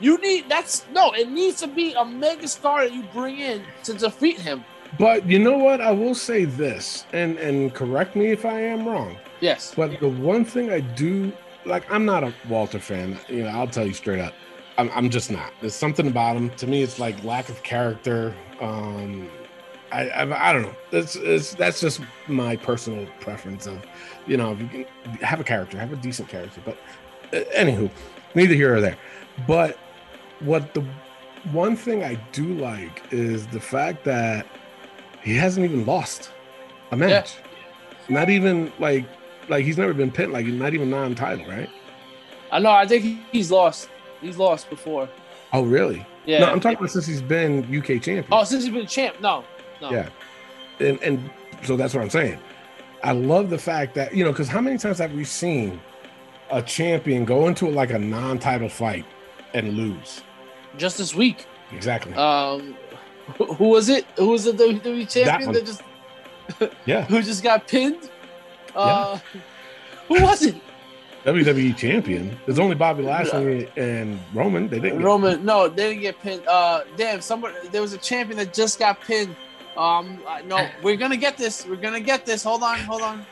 You need that's no, it needs to be a mega star that you bring in to defeat him. But you know what? I will say this, and and correct me if I am wrong. Yes. But the one thing I do like, I'm not a Walter fan. You know, I'll tell you straight up. I'm, I'm just not. There's something about him. To me, it's like lack of character. Um, I, I, I don't know. That's it's, that's just my personal preference of, you know, if you can have a character, have a decent character. But uh, anywho, neither here or there. But what the one thing I do like is the fact that he hasn't even lost a match. Not even like like he's never been pinned, like not even non-title, right? I know. I think he's lost. He's lost before. Oh, really? Yeah. No, I'm talking about since he's been UK champion. Oh, since he's been champ. No. No. Yeah. and and so that's what I'm saying. I love the fact that you know because how many times have we seen a champion go into like a non-title fight and lose? Just this week. Exactly. Um, who, who was it? Who was the WWE champion one. that, just yeah, who just got pinned? Uh, who was it? WWE champion. There's only Bobby Lashley and Roman. They didn't. get- Roman. No, they didn't get pinned. Uh, damn. Somebody. There was a champion that just got pinned. Um, uh, no, we're gonna get this. We're gonna get this. Hold on. Hold on.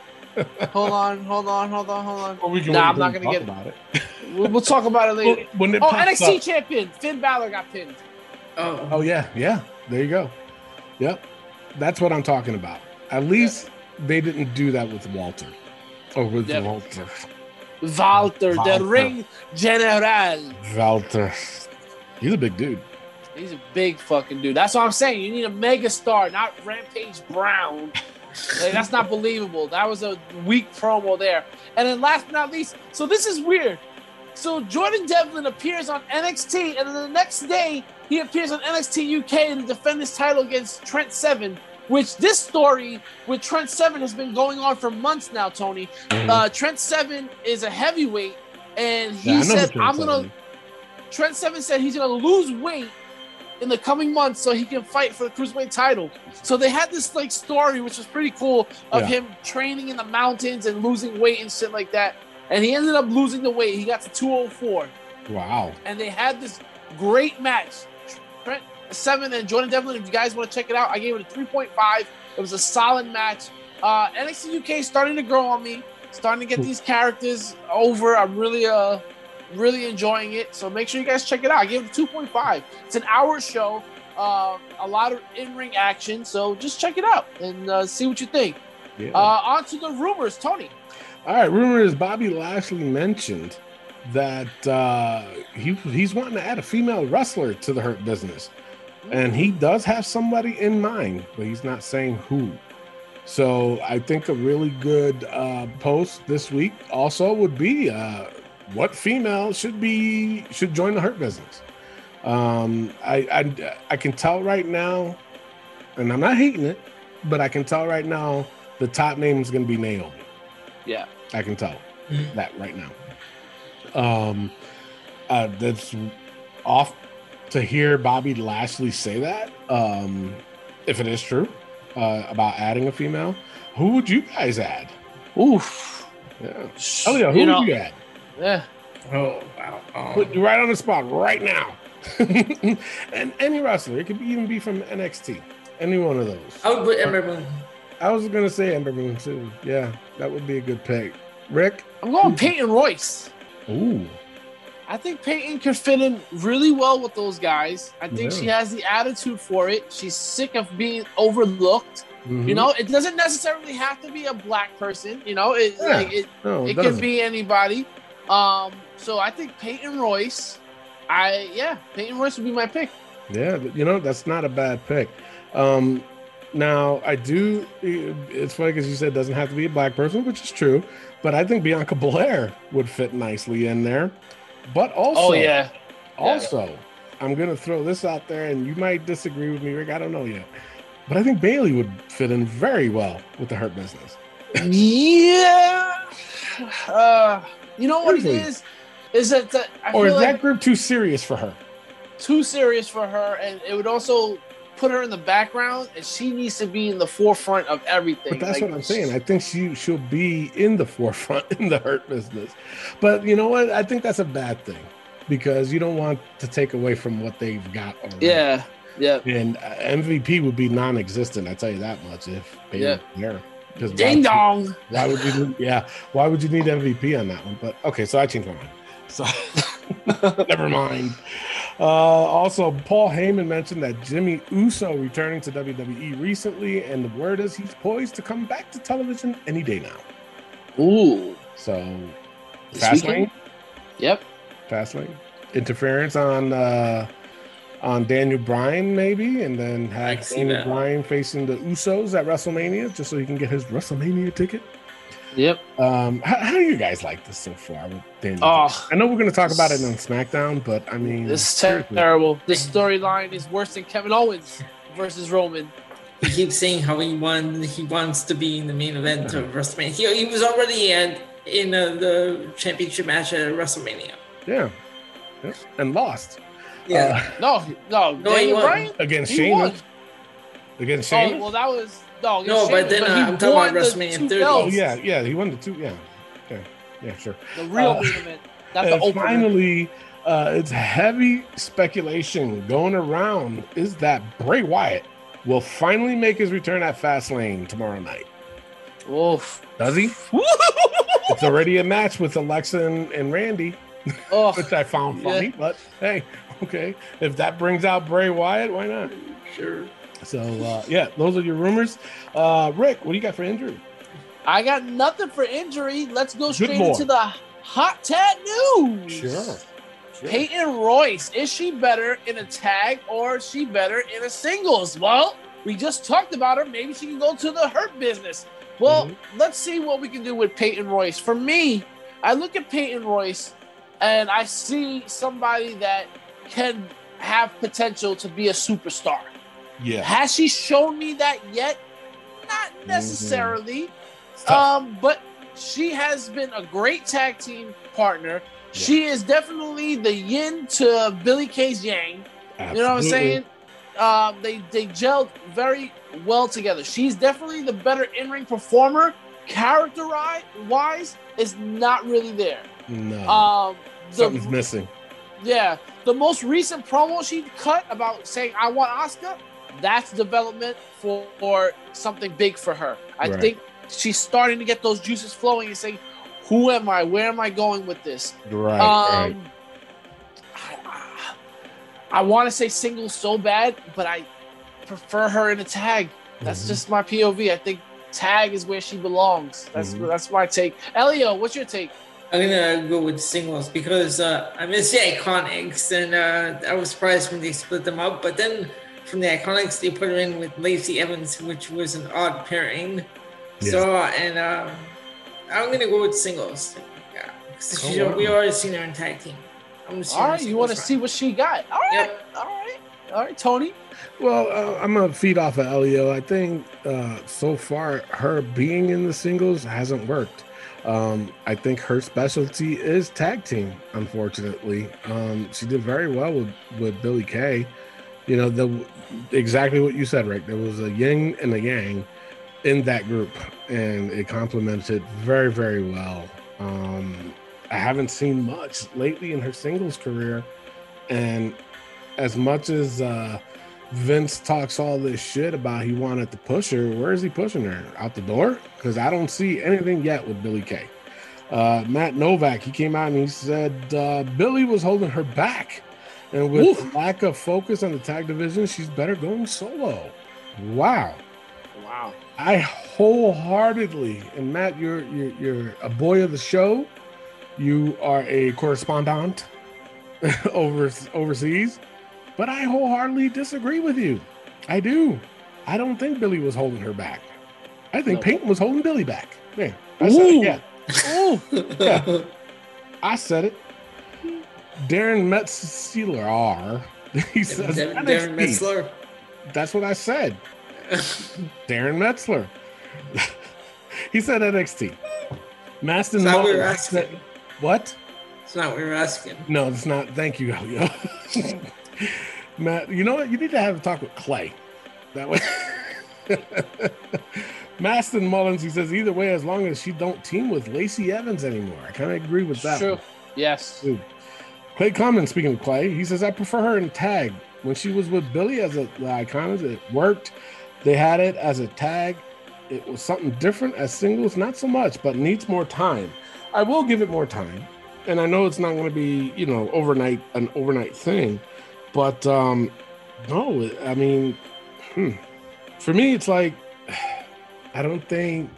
Hold on. Hold on. Hold on. Hold on. Well, we Nah, I'm not gonna we get talk about it. We'll, we'll talk about it later. When it Oh, NXT up- champion Finn Balor got pinned. Oh, Oh yeah, yeah. There you go. Yep. That's what I'm talking about. At least they didn't do that with Walter. Or with Yeah. Walter. Walter, the ring general. Walter. He's a big dude. He's a big fucking dude. That's what I'm saying. You need a mega star, not Rampage Brown. Like, that's not believable. That was a weak promo there. And then last but not least, so this is weird. So Jordan Devlin appears on NXT, and then the next day he appears on NXT UK to defend his title against Trent Seven. Which this story with Trent Seven has been going on for months now, Tony. Uh, Trent Seven is a heavyweight, and he Yeah, said, "I'm gonna." Trent Seven said he's gonna lose weight in the coming months so he can fight for the cruiserweight title. So they had this like story which was pretty cool of Yeah. him training in the mountains and losing weight and shit like that. And he ended up losing the weight. He got to 204, Wow. and they had this great match. Trent Seven and Jordan Devlin. If you guys want to check it out, I gave it a 3.5. It was a solid match. Uh, NXT UK starting to grow on me. Starting to get these characters over. I'm really uh really enjoying it. So make sure you guys check it out. I gave it a 2.5. It's an hour show. Uh, a lot of in-ring action. So just check it out and uh, see what you think. Yeah. Uh, on to the rumors, Tony. All right. Rumor is Bobby Lashley mentioned that uh, he he's wanting to add a female wrestler to the Hurt business, and he does have somebody in mind, but he's not saying who. So I think a really good uh, post this week also would be uh, what female should be should join the hurt business. Um, I, I I can tell right now, and I'm not hating it, but I can tell right now the top name is going to be Naomi. Yeah. I can tell Mhm. that right now. Um, uh, that's off to hear Bobby Lashley say that. Um, if it is true uh, about adding a female, who would you guys add? Oof. Yeah. Oh yeah, who You know- would you add? Yeah. Oh wow. Um, Put you right on the spot right now. and any wrestler, it could be, even be from NXT. Any one of those. I would put Ember Moon. I was gonna say Ember Moon too. Yeah, that would be a good pick. Rick. I'm going Peyton Royce. Ooh. I think Peyton could fit in really well with those guys. I think Yeah. she has the attitude for it. She's sick of being overlooked. Mhm. You know, it doesn't necessarily have to be a black person. You know, it Yeah. like it, no, it it could be anybody. Um, so I think Peyton Royce. I yeah, Peyton Royce would be my pick. Yeah, but, you know that's not a bad pick. Um, now I do. It's funny because you said it doesn't have to be a black person, which is true. But I think Bianca Belair would fit nicely in there. But also, Oh yeah, also, I'm gonna throw this out there, and you might disagree with me, Rick. I don't know yet, but I think Bayley would fit in very well with the Hurt Business. yeah. Uh, you know what it is? Is that that Or is like that group too serious for her? too serious for her, and it would also put her in the background, and she needs to be in the forefront of everything. But that's Like, what I'm saying. I think she she'll be in the forefront in the hurt business. But you know what? I think that's a bad thing because you don't want to take away from what they've got already. Yeah, yeah. And uh, MVP would be non-existent. I tell you that much if Yeah. there. Because Ding dong. Why would you? Yeah. Why would you need MVP on that one? But okay, so I changed my mind. So never mind. Uh, also, Paul Heyman mentioned that Jimmy Uso returning to WWE recently, and the word is he's poised to come back to television any day now. Ooh. So, This fast weekend? lane, Yep. fast lane, interference on uh, on Daniel Bryan maybe, and then I have can see Daniel that. Bryan facing the Usos at WrestleMania just so he can get his WrestleMania ticket. Yep. Um, how, how do you guys like this so far with Daniel? Oh, I know we're going to talk about it on SmackDown, but I mean, this is seriously. terrible. This storyline is worse than Kevin Owens versus Roman. He keeps saying how he won. He wants to be in the main event of WrestleMania. He, he was already at in uh, the championship match at WrestleMania. Yeah. Yeah. And lost. Yeah. No, no, No, he Daniel won. Bryan. Uh, against He won. Sheamus. Against Oh, well, that was no. No, against but Sheamus, then, uh, I'm talking about won the WrestleMania two 30. oh, yeah. Yeah. He won the two. Yeah. Okay. Yeah, sure. the real Uh, main event. That's the opener. finally, uh, it's heavy speculation going around is that Bray Wyatt will finally make his return at Fastlane tomorrow night. Oof. Does he? it's already a match with Alexa and, and Randy, Oh, which I found Yeah. funny. But hey, okay, if that brings out Bray Wyatt, why not? Sure. So uh, yeah, those are your rumors. Uh, Rick, what do you got for injury? I got nothing for injury. Let's go straight boy. into the hot tag news. Sure. Peyton Royce, is she better in a tag or is she better in a singles? Well, we just talked about her. Maybe she can go to the hurt business. Well, let's see what we can do with Peyton Royce. For me, I look at Peyton Royce and I see somebody that can have potential to be a superstar. Yeah. Has she shown me that yet? Not necessarily. It's tough. Um, but she has been a great tag team partner. She is definitely the yin to Billie Kay's yang. You know what I'm saying? Um, they they gelled very well together. She's definitely the better in-ring performer. Character wise, is not really there. No. Um, the, Something's missing. Yeah, the most recent promo she cut about saying I want Asuka, that's development for, for something big for her. I Right. think she's starting to get those juices flowing and saying, "Who am I? Where am I going with this?" Right. right. um, I, I want to say single so bad, but I prefer her in a tag. That's Mhm. just my POV. I think tag is where she belongs. That's Mhm. that's my take. Elio, what's your take? I'm gonna go with singles because uh, I miss the Iconics, and uh, I was surprised when they split them up. But then from the Iconics, they put her in with Lacey Evans, which was an odd pairing. Yeah. So, and um, I'm gonna go with singles. Yeah, 'cause Oh, she- wow. we already seen her in tag team. I'm just All right, you want to see what she got? All right, Yep. all right, all right, Tony. Well, uh, I'm gonna feed off of Elio. I think uh, so far her being in the singles hasn't worked. Um, I think her specialty is tag team. Unfortunately, um, she did very well with with Billie Kay. You know, the exactly what you said, Rick. There was a yin and a yang in that group, and it complemented very, very well. Um, I haven't seen much lately in her singles career, and as much as uh, Vince talks all this shit about he wanted to push her. Where is he pushing her? Out the door? Because I don't see anything yet with Billie Kay. Uh, Matt Novak, he came out and he said uh, Billie was holding her back. And with lack of focus on the tag division, she's better going solo. Wow. Wow. I wholeheartedly, and Matt, you're, you're you're a boy of the show. You are a correspondent over overseas, but I wholeheartedly disagree with you. I do. I don't think Billie was holding her back. I think No. Peyton was holding Billie back. Man, I said it. Ooh, Yeah. I said it. Darren Metzler R. He says Darren. Darren Metzler. That's what I said. Darren Metzler. he said NXT. Maston It's not what we Mullins were asking. said- What? It's not what we were asking. No, it's not. Thank you. Matt, you know what? You need to have a talk with Clay. That way. Maston Mullins, he says, either way, as long as she don't team with Lacey Evans anymore. I kind of agree with that. true. one. Yes. Dude. Clay Cummins, speaking of Clay, he says, I prefer her in tag. When she was with Billie as a the Iconics, it worked. They had it as a tag. It was something different as singles, not so much, but needs more time. I will give it more time. And I know it's not going to be, you know, overnight, an overnight thing. But um no, I mean, hmm. for me, it's like, I don't think,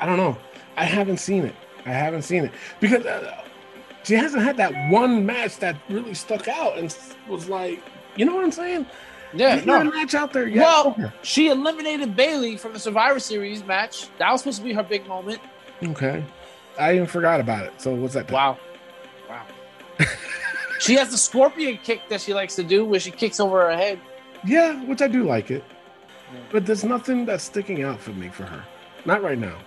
I don't know. I haven't seen it. I haven't seen it because uh, she hasn't had that one match that really stuck out and was like, you know what I'm saying? Yeah. There's No. match out there yet. Well, she eliminated Bayley from the Survivor Series match. That was supposed to be her big moment. okay, I even forgot about it. So what's that? Wow. Wow. she has the scorpion kick that she likes to do where she kicks over her head. Yeah, which I do like it, but there's nothing that's sticking out for me for her. Not right now.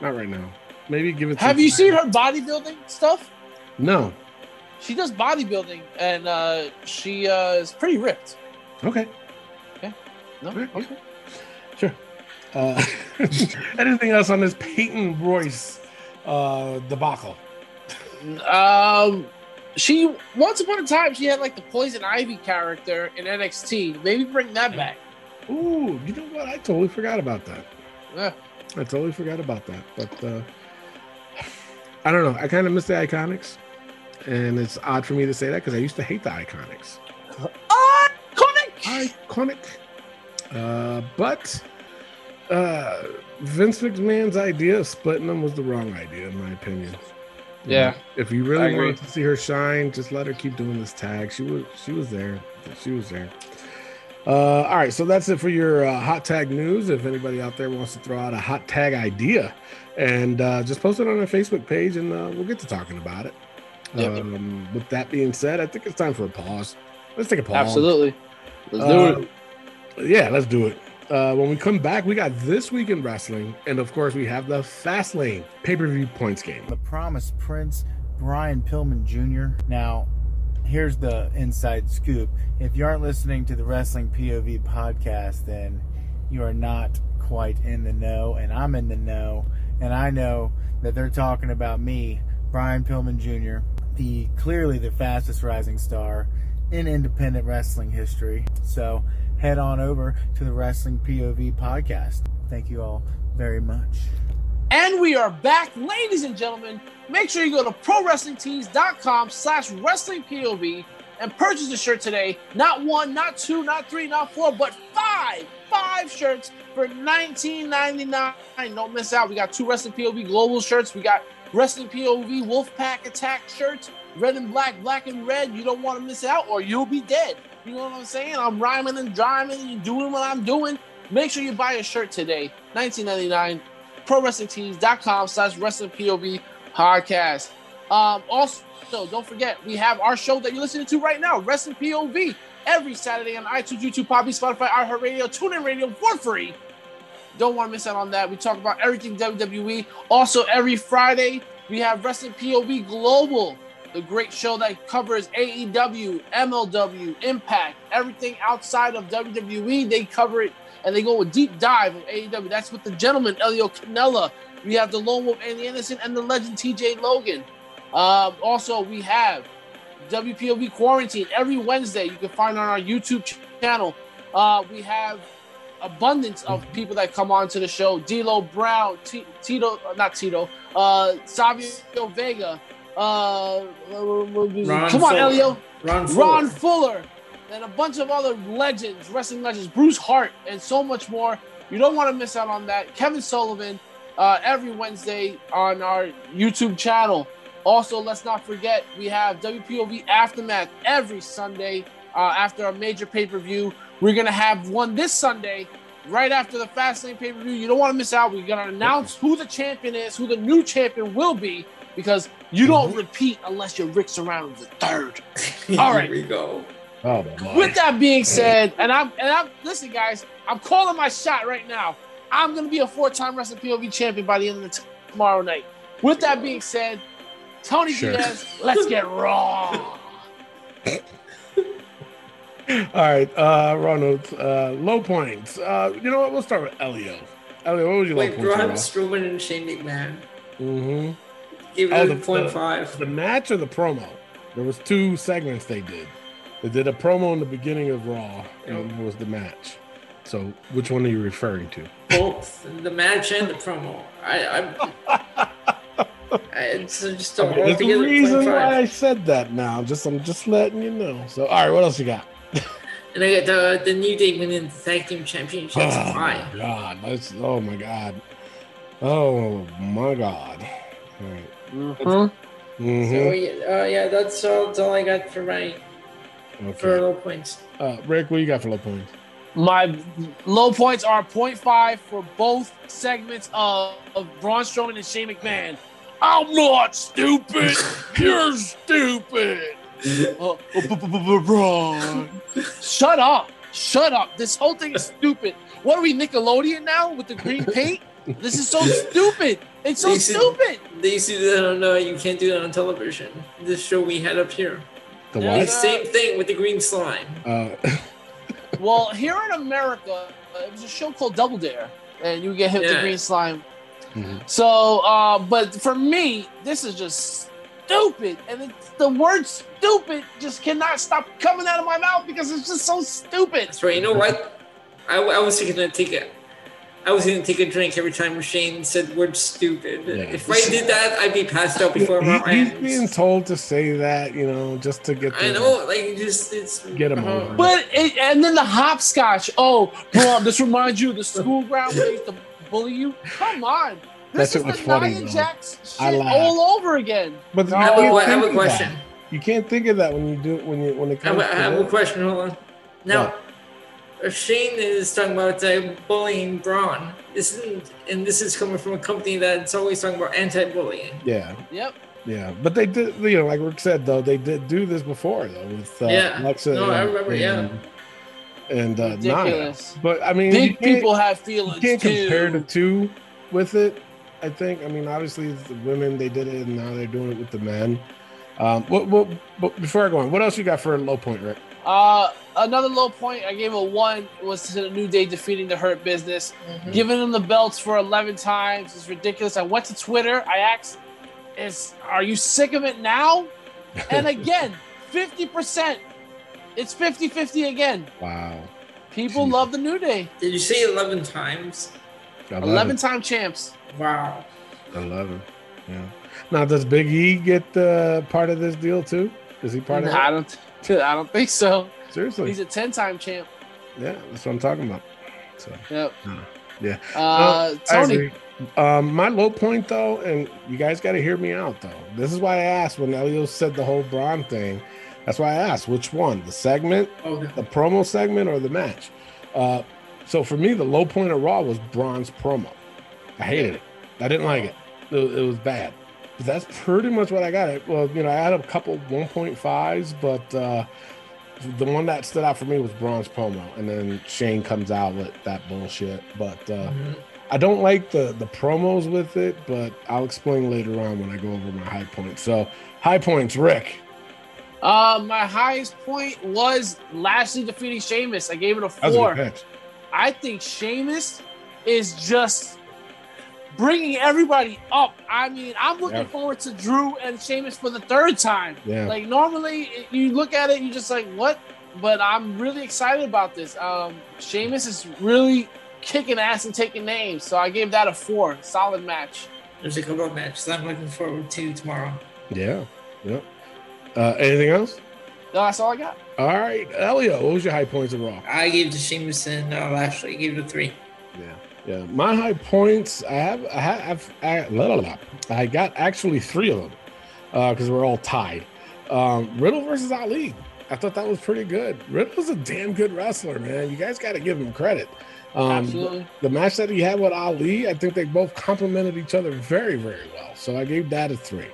Not right now. Maybe give it. Have you time. seen her bodybuilding stuff? No. She does bodybuilding and uh, she uh, is pretty ripped. Okay. Yeah. No? Right. Okay. Sure. Uh, anything else on this Peyton Royce uh, debacle? Um, she once upon a time she had like the poison ivy character in NXT. Maybe bring that back. Ooh, you know what? I totally forgot about that. Yeah. I totally forgot about that. But uh I don't know. I kind of miss the Iconics. And it's odd for me to say that because I used to hate the Iconics. Iconic. Iconic. Uh, but uh Vince McMahon's idea of splitting them was the wrong idea, in my opinion. You Yeah. if you really want to see her shine, just let her keep doing this tag. She was she was there. She was there. Uh, all right, so that's it for your uh, hot tag news. If anybody out there wants to throw out a hot tag idea, and uh, just post it on our Facebook page, and uh, we'll get to talking about it. Yep. Um, with that being said, I think it's time for a pause. Let's take a pause. Absolutely. Let's do it. Uh, Yeah, let's do it. Uh, when we come back, we got this week in wrestling, and of course, we have the Fast Lane pay per view points game. The Promise Prince, Brian Pillman Jr. Now, here's the inside scoop. If you aren't listening to the Wrestling POV podcast, then you are not quite in the know, and I'm in the know, and I know that they're talking about me, Brian Pillman Jr., the clearly the fastest rising star in independent wrestling history. So head on over to the Wrestling POV podcast. Thank you all very much. And we are back, ladies and gentlemen. Make sure you go to prowrestlingtees.com slash wrestling POV and purchase a shirt today. Not one, not two, not three, not four, but five. Five shirts for $19.99. Don't miss out. We got two Wrestling POV global shirts. We got Wrestling POV Wolfpack Attack shirts, red and black, black and red. You don't want to miss out or you'll be dead. You know what I'm saying? I'm rhyming and driving and doing what I'm doing. Make sure you buy a shirt today. 1999 ProWrestlingTees.com slash Wrestling POV podcast. Um, also, don't forget, we have our show that you're listening to right now, Wrestling POV, every Saturday on iTunes, YouTube, Poppy, Spotify, iHeartRadio, TuneIn Radio for free. Don't want to miss out on that. We talk about everything WWE. Also, every Friday, we have Wrestling POV Global, the great show that covers AEW, MLW, Impact, everything outside of WWE. They cover it and they go a deep dive of AEW. That's with the gentleman, Elio Canella. We have the Lone Wolf, Andy Anderson, and the legend, TJ Logan. Um, also, we have WPOV Quarantine every Wednesday. You can find on our YouTube channel. Uh, we have abundance of people that come on to the show. D'Lo Brown, T- Tito, not Tito, uh, Savio Vega. Uh, come on, Elio. Ron Fuller. Ron Fuller, and a bunch of other legends, wrestling legends, Bruce Hart, and so much more. You don't want to miss out on that. Kevin Sullivan, uh, every Wednesday on our YouTube channel. Also, let's not forget we have WPOV Aftermath every Sunday uh, after a major pay per view. We're gonna have one this Sunday, right after the Fastlane pay per view. You don't want to miss out. We're gonna announce who the champion is, who the new champion will be, because you don't repeat unless you're Rick Serrano the third. All right. Here we go. Oh my With that being said, and I'm and I'm listen, guys, I'm calling my shot right now. I'm gonna be a four-time wrestling POV champion by the end of the t- tomorrow night. With that being said, Tony Sure. Diaz, let's get raw. All right, uh, Ronald. Uh, low points. Uh, you know what? We'll start with Elio. Elio, what was your Wait, low points? Braun Strowman and Shane McMahon. Mm-hmm. Give Oh, the- a point the- five. The match or the promo? There was two segments they did. They did a promo in the beginning of Raw, and there was the match. So, which one are you referring to? Both the match and the promo. I, I, I it's just a There's a altogether reason why I said that. Now, just I'm just letting you know. So, all right, what else you got? And I got the the New Day winning the tag team championships. Oh my god! That's oh my god! Oh my god! All right. Mm-hmm. Mhm. So yeah, uh, yeah, that's all, that's all I got for my for low points. Uh, Rick, what you got for low points? My low points are 0.5 for both segments of, of Braun Strowman and Shane McMahon. I'm not stupid. You're stupid. Uh, Braun. Shut up. Shut up. This whole thing is stupid. What are we, Nickelodeon now with the green paint? This is so stupid. It's so They said- stupid. They used to do that on uh, you can't do that on television. This show we had up here. The Yeah. The same thing with the green slime. Uh, Well, here in America, uh, it was a show called Double Dare, and you get hit with the green slime. Mhm. So, uh, but for me, this is just stupid, and it's, the word "stupid" just cannot stop coming out of my mouth because it's just so stupid. That's right. You know what? I, I was gonna take a, I was gonna take a drink every time Shane said the word stupid. Yeah. If I did that, I'd be passed out before he- Raw he's ends. being told to say that, you know, just to get. Them. I know, like just it's Get 'em uh, over. But it, and then the hopscotch. Oh, bro, this reminds you of the school ground where they used to bully you. Come on. This shit is was the funny, Nia. Jax shit all over again. But No, you I have, a, can't have think a of question. that. You can't think of that when you do when you when it I have, comes. a- I have to a question. Hold on. Now, if Shane is talking about uh, bullying Braun. Isn't and this is coming from a company that's always talking about anti-bullying. Yeah, Yep. yeah, but they did. You know, like Rick said, though, they did do this before, though, with uh, Yeah. Alexa. No, I and- remember, yeah. and, and uh, Nia. Ridiculous. But I mean, Big people have you feelings can't too. compare the two with it. I think. I mean, obviously, the women they did it, and now they're doing it with the men. Um, what, what, but before I go on, what else you got for a low point, Rick? Uh, another low point I gave a one was to the New Day defeating the Hurt Business, giving them the belts for eleven times is ridiculous. I went to Twitter. I asked, "Is are you sick of it now?" And again, fifty percent. It's 50-50 again. Wow, People Jesus. love the New Day. Did you say eleven times? 11 time champs. Wow. 11. Yeah. Now, does Big E get uh, part of this deal too? Is he part I of it? I don't. I don't think so. Seriously? He's a 10 time champ. yeah, that's what I'm talking about. So, Yep. yeah. Uh, I Tony. Um, my low point though, and you guys got to hear me out though. This is why I asked when Elio said the whole Braun thing. That's why I asked which one, the segment, Oh, the promo segment, or the match. Uh, so for me, the low point of Raw was Braun's promo. I hated it. I didn't like it. It, it was bad. That's pretty much what I got. It well, you know, I had a couple 1.5s, but uh, the one that stood out for me was Braun's promo, and then Shane comes out with that bullshit. But uh, Mhm. I don't like the the promos with it, but I'll explain later on when I go over my high points. So high points, Rick. Uh, my highest point was Lashley defeating Sheamus. I gave it a a four. pitch. I think Sheamus is just bringing everybody up. I mean, I'm looking Yeah. forward to Drew and Sheamus for the third time. Yeah. Like normally, you look at it, you just like what, but I'm really excited about this. Um, Sheamus is really kicking ass and taking names, so I gave that a four. Solid match. There's a couple of matches I'm looking forward to tomorrow. Yeah. Yep. Uh, anything else? No, that's all I got. All right, Elio, what was your high points of Raw? I gave to Sheamus and uh, Lashley. I gave it a three. Yeah. My high points, I have, I have, I, la, la, la. I got actually three of them because we're all tied. Um, Riddle versus Ali. I thought that was pretty good. Riddle's a damn good wrestler, man. You guys got to give him credit. Um, Absolutely. the match that he had with Ali, I think they both complemented each other very, very well. So I gave that a three.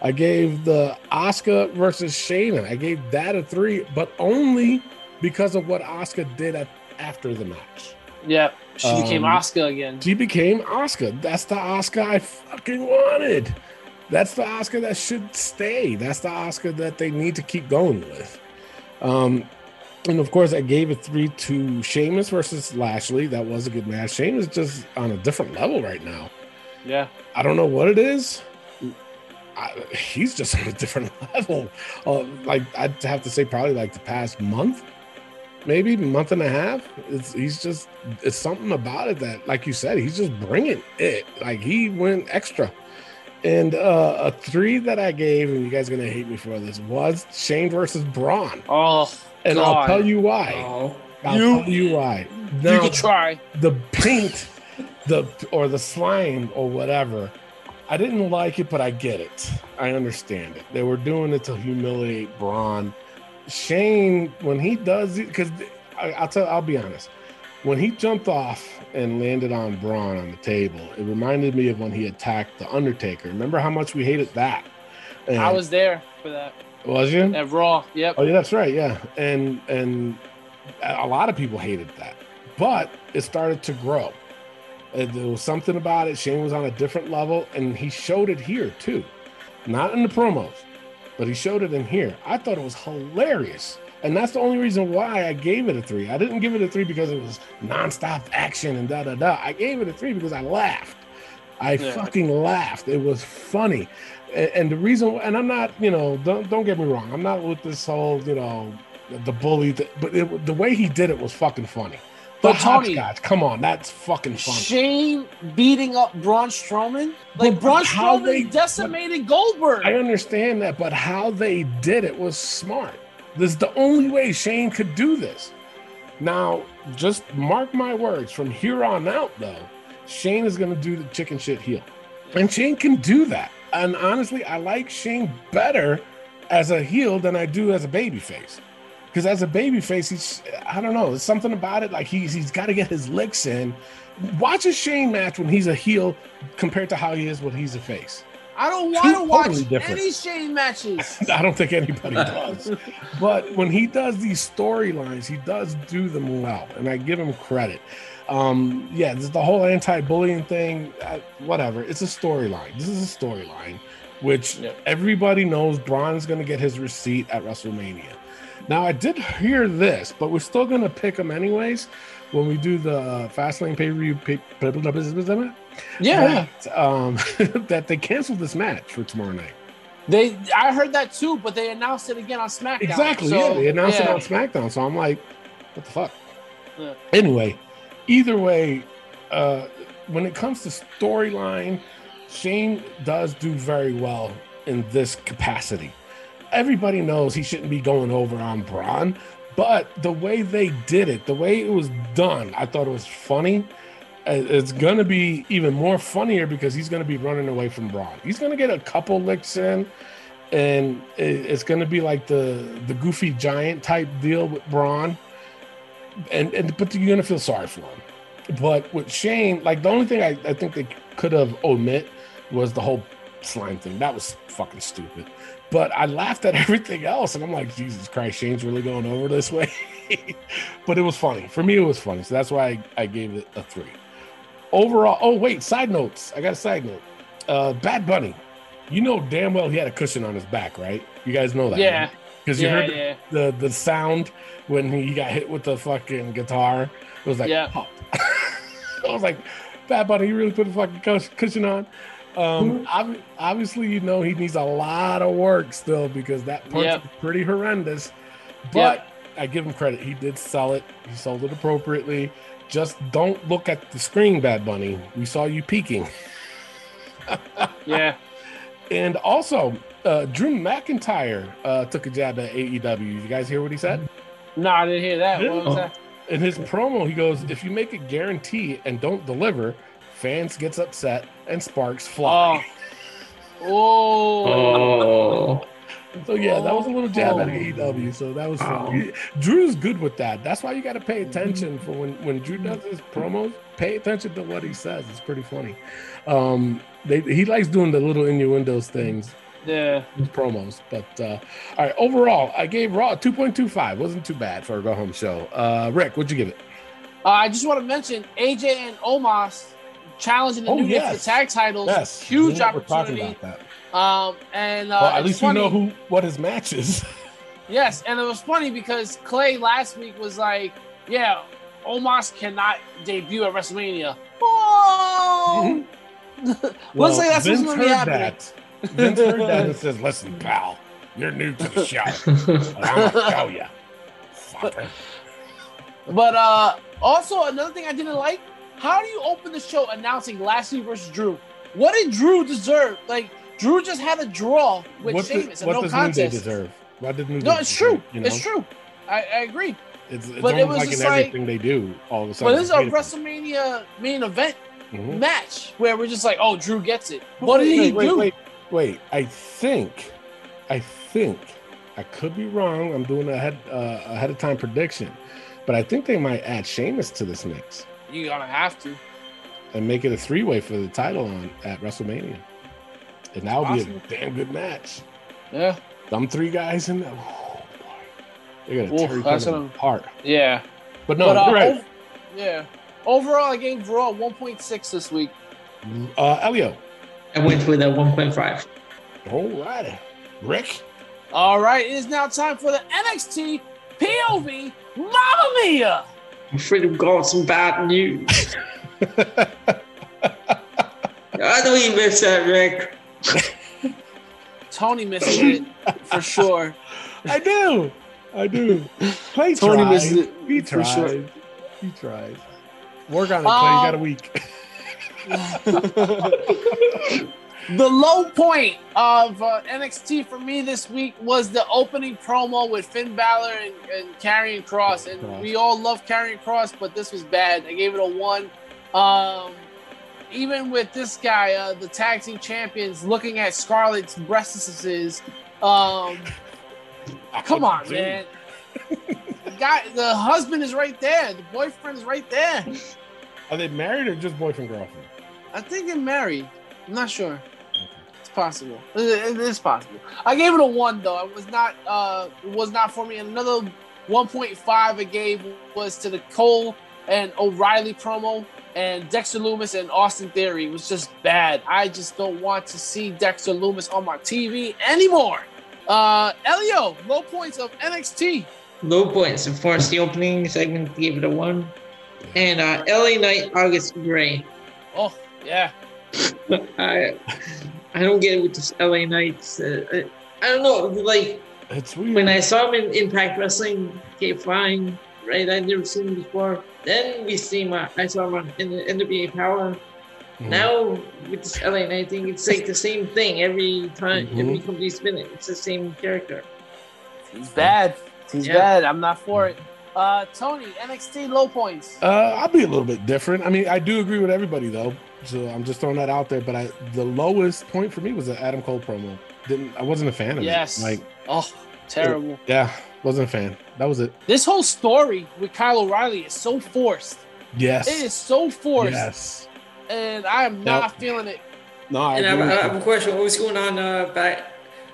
I gave the Asuka versus Shayna, I gave that a three, but only because of what Asuka did at, after the match. Yeah, she became Um, Asuka again. She became Asuka. That's the Asuka I fucking wanted. That's the Asuka that should stay. That's the Asuka that they need to keep going with. Um, and of course, I gave a three to Sheamus versus Lashley. That was a good match. Sheamus just on a different level right now. Yeah. I don't know what it is. I, he's just on a different level. Uh, like I'd have to say, probably like the past month, maybe month and a half. It's, he's just it's something about it that, like you said, he's just bringing it. Like he went extra. And uh, a three that I gave, and you guys are gonna hate me for this, was Shane versus Braun. Oh, And I'll tell you why. Oh, I'll You- tell you why. you can try. the paint, the or the slime or whatever. I didn't like it, but I get it. I understand it. They were doing it to humiliate Braun. Shane, when he does it, because I'll tell, I'll be honest. When he jumped off and landed on Braun on the table, it reminded me of when he attacked the Undertaker. Remember how much we hated that? And- I was there for that was you? at Raw. Yep. Oh yeah, that's right. Yeah, and and a lot of people hated that, but it started to grow. There was something about it. Shane was on a different level, and he showed it here too, not in the promos, but he showed it in here. I thought it was hilarious, and that's the only reason why I gave it a three. I didn't give it a three because it was nonstop action and da da da. I gave it a three because I laughed. I Yeah. fucking laughed. It was funny. And, and the reason, and I'm not, you know, don't don't get me wrong. I'm not with this whole, you know, the bully. th- But it, the way he did it was fucking funny. The But Tony- come on, that's fucking funny. Shane beating up Braun Strowman. Like But Braun Strowman they- decimated Goldberg. I understand that, but how they did it was smart. This is the only way Shane could do this. Now, just mark my words. From here on out, though, Shane is going to do the chicken shit heel, and Shane can do that. And honestly, I like Shane better as a heel than I do as a babyface. Because as a babyface, he's I don't know, there's something about it. Like he's he's got to get his licks in. Watch a Shane match when he's a heel compared to how he is when he's a face. I don't want to watch totally different. any Shane matches. I don't think anybody does. but when he does these storylines, he does do them well, and I give him credit. Um, yeah, this, the whole anti-bullying thing, uh, whatever. It's a storyline. This is a storyline, which Yep. everybody knows Braun's going to get his receipt at WrestleMania. Now, I did hear this, but we're still going to pick them anyways when we do the uh, Fastlane pay-per-view. Pay- Yeah, that, um, that they canceled this match for tomorrow night. they. I heard that too, but they announced it again on SmackDown. Exactly. So, yeah, they announced yeah. it on SmackDown, so I'm like, what the fuck? Yeah. Anyway, either way, uh, when it comes to storyline, Shane does do very well in this capacity. Everybody knows he shouldn't be going over on Braun, but the way they did it, the way it was done, I thought it was funny. Uh, It's gonna be even more funnier because he's gonna be running away from Braun. He's gonna get a couple licks in, and it's going to be like the the goofy giant type deal with Braun, and and but you're going to feel sorry for him. But with Shane, like the only thing I, I think they could have omit was the whole slime thing. That was fucking stupid. But I laughed at everything else, and I'm like, Jesus Christ, Shane's really going over this way. but it was funny for me. It was funny, so that's why I, I gave it a three. Overall, oh wait, side notes. I got a side note. Uh, Bad Bunny, you know damn well he had a cushion on his back, right? You guys know that, Yeah, Because you yeah, heard yeah. the the sound when he got hit with the fucking guitar. It was like, Yeah. pop. I was like, Bad Bunny, you really put a fucking cushion on. Um, obviously, you know he needs a lot of work still because that punch Yep. is pretty horrendous. But I give him credit; he did sell it. He sold it appropriately. Just don't look at the screen, Bad Bunny. We saw you peeking. Yeah. And also, uh, Drew McIntyre uh, took a jab at AEW. You guys hear what he said? No, I didn't hear that. What was that? In his promo, he goes, "If you make a guarantee and don't deliver, fans gets upset and sparks fly." Oh. Oh, So yeah, that was a little jab at Oh. AEW. So that was fun. Drew's good with that. That's why you got to pay attention for when when Drew does his promos. Pay attention to what he says. It's pretty funny. Um, they, he likes doing the little innuendos things Yeah. his promos. But uh, all right, overall, I gave Raw 2.25. Wasn't too bad for a go home show. Uh, Rick, what'd you give it? Uh, I just want to mention AJ and Omos challenging the Oh, New Day for tag titles. Yes, Huge we're talking opportunity. about that. Um, and uh, well, at least funny. you know who what his match is. Yes, and it was funny because Clay last week was like, "Yeah, Omos cannot debut at WrestleMania." Oh, Well, say that's what's Vince gonna be heard happening. that. Vince heard that and says, "Listen, pal, you're new to the show. I'm gonna show you." Fucker. But uh, also another thing I didn't like: how do you open the show announcing Lashley versus Drew? What did Drew deserve? Like Drew just had a draw with What, Sheamus do, and no does New Day contest. deserve? What did New No, it's true. you know? It's true. I, I agree. It's, it's But it was like in just like- everything they do. All of a sudden, But this is a. WrestleMania main event Mhm. match where we're just like, oh, Drew gets it. What did he wait, wait, do? Wait, wait. I think, I think, I could be wrong. I'm doing a head uh, ahead of time prediction, but I think they might add Sheamus to this mix You're gonna have to. and make it a three way for the title on at WrestleMania, and that would be a damn good match. Yeah. Them three guys in there, oh, they're gonna Oof, tear each that's other what I'm- apart. Yeah. But no, but, uh, right. ov- yeah. Overall, I gave Raw 1.6 this week. Uh, Elio, I went with a 1.5. all right, Rick. All right, it is now time for the NXT POV Mamma Mia. I'm afraid I've got some bad news. I know you missed that, Rick. Tony missed it for sure. I do. I do. Clay Tony tried. missed it He for tried. sure. He tried. Work on it, Clay. you got a Um, week. The low point of uh, NXT for me this week was the opening promo with Finn Balor and, and Karrion Kross, and we all love Karrion Kross, but this was bad. I gave it a one. Um, even with this guy, uh, the tag team champions, looking at Scarlett's breasts, um, come on, Dude. man. the guy, the husband is right there. The boyfriend is right there. Are they married or just boyfriend girlfriend? I think they're married. I'm not sure. It's possible. It, is possible. I gave it a one though. It was not. Uh, it was not for me. And another 1.5 I gave was to the Cole and O'Reilly promo and Dexter Lumis and Austin Theory. It was just bad. I just don't want to see Dexter Lumis on my TV anymore. Uh, Elio, low points of NXT. Low points. Of course, the opening segment gave it a 1. And uh, LA Knight, August Grey. Oh yeah, I I don't get it with this LA Knights. Uh, I, I don't know. Like, It's weird. when I saw him in Impact Wrestling, okay, fine, right? I'd never seen him before. Then we see him. uh, I saw him in the NWA Power. Mhm. Now with this LA Knight thing, it's like the same thing every time. Mhm. Every company spin it, it's the same character. he's bad. He's Yeah. bad. I'm not for it. Uh, Tony, NXT low points. Uh, I'll be a little bit different. I mean, I do agree with everybody though, so I'm just throwing that out there. But I, the lowest point for me was the Adam Cole promo. didn't. I wasn't a fan of Yes. it. Yes. Like, Oh, terrible. yeah, wasn't a fan. That was it. This whole story with Kyle O'Reilly is so forced. Yes. It is so forced, Yes. and I am not feeling it. No, I And I, agree have- I have a question. What was going on uh, back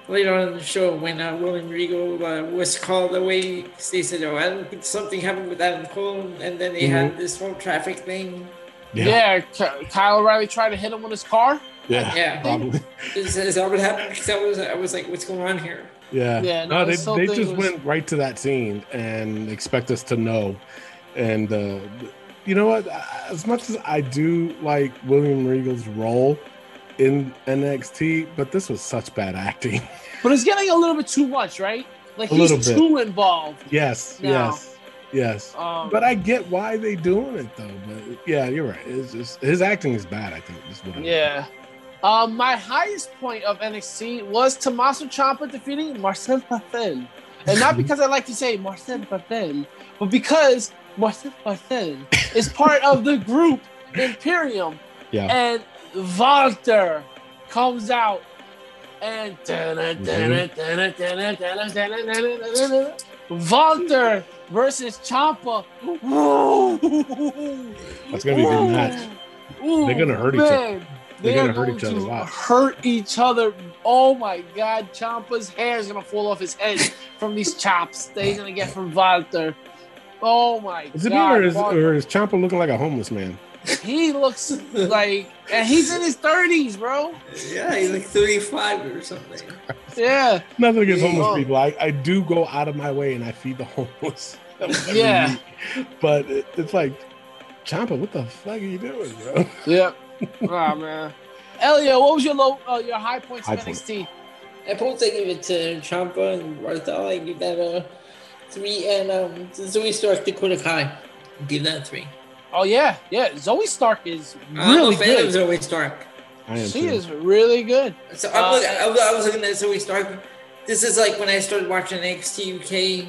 later on in the show when uh, William Regal uh, was called away? They said, "Oh, I don't think something happened with Adam Cole," and then they had this whole traffic thing. Yeah. Yeah, Ky- Kyle O'Reilly tried to hit him with his car. Yeah. Yeah. Probably. Is, is that what happened? Because I was, I was like, "What's going on here?" Yeah. Yeah, No, no, they, they just was- went right to that scene and expect us to know. And uh, you know what? As much as I do like William Regal's role in NXT, but this was such bad acting. But it's getting a little bit too much, right? Like A he's little bit. too involved. yes. No. Yes. Yes. Um, But I get why they doing it though. But yeah, you're right. It's just his acting is bad. I think. Is what yeah. Um, my highest point of NXT was Tommaso Ciampa defeating Marcel Barthel, and not because I like to say Marcel Barthel, but because Marcel Barthel is part of the group Imperium, Yeah. and Walter comes out and Walter versus Ciampa. That's gonna be a good match. They're gonna hurt each other. They're gonna hurt each other. to Watch. Hurt each other. Oh my God! Ciampa's hair is gonna fall off his head from these chops that he's gonna get from Walter. Oh my Is it me God! or is, Walter- or is Ciampa looking like a homeless man? He looks like, and he's in his thirties, bro. Yeah, he's like thirty-five or something. Yeah, Nothing against homeless people. I, I do go out of my way and I feed the homeless. Yeah. week. But it, it's like, Ciampa, what the fuck are you doing, bro? yeah. oh man, Elio, what was your low, uh, your high points High of point. NXT? I suppose I give it to Ciampa and Barthel. I give that a three, and um, Zoey Stark, Dakota Kai, give that a three. Oh yeah, yeah. Zoey Stark is I'm really a fan of good. Zoey Stark. I She too. is really good. So I'm Uh, I, was, I was looking at Zoey Stark. This is like when I started watching NXT UK.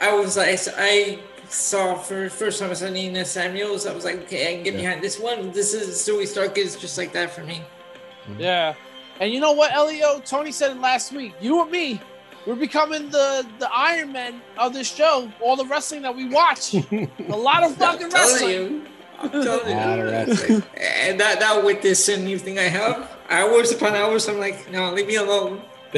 I was like, I saw for first time I saw Nina Samuels. I was like, okay, I can get Yeah. behind this one. This is Zoey Stark is just like that for me. Yeah. And you know what, Elio? Tony said it last week. You and me, we're becoming the the Iron Man of this show. All the wrestling that we watch, a lot of fucking wrestling. you. I'm telling you. Lot of wrestling. And that, that with this new thing I have, hours upon hours, I'm like, no, leave me alone.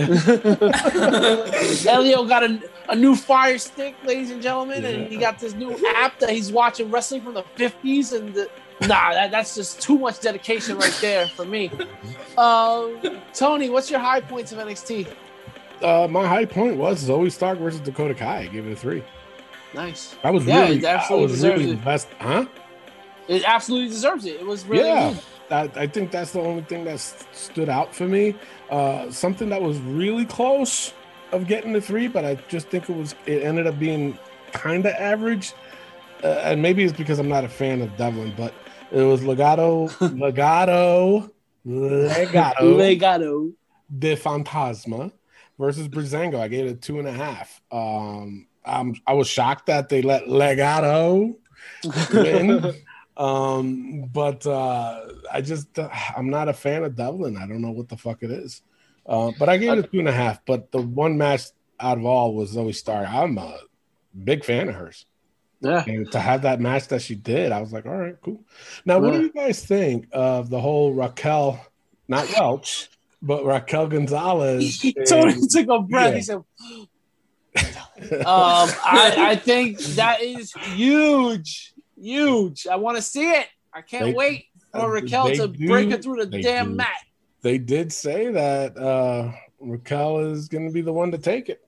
Elio got a, a new Fire Stick, ladies and gentlemen, and he got this new app that he's watching wrestling from the 50s. And the, nah, that, that's just too much dedication right there for me. Um, Tony, what's your high points of NXT? Uh, my high point was Zoey Stark versus Dakota Kai. I gave it a three. Nice. That was Yeah, really, it absolutely was really deserves the it. best, huh? It absolutely deserves it. It was really yeah, that, I think that's the only thing that stood out for me. Uh, something that was really close of getting the three, but I just think it was it ended up being kind of average. Uh, and maybe it's because I'm not a fan of Devlin, but it was Legado, Legado, Legado Legado de Fantasma versus Breezango. I gave it a two and a half. Um, I'm, I was shocked that they let Legado win. um, but uh, I just uh, I'm not a fan of Devlin. I don't know what the fuck it is. Uh, but I gave it a two and a half. But the one match out of all was Zoey Stark. I'm a big fan of hers. Yeah. And to have that match that she did, I was like, all right, cool. Now, what do you guys think of the whole Raquel, not Welch, but Raquel Gonzalez? Tony and- took a breath. yeah. He said, um, I, I think that is huge. Huge. I want to see it. I can't They- wait for uh, Raquel to do- break it through the damn do. mat. they did say that uh, Raquel is going to be the one to take it.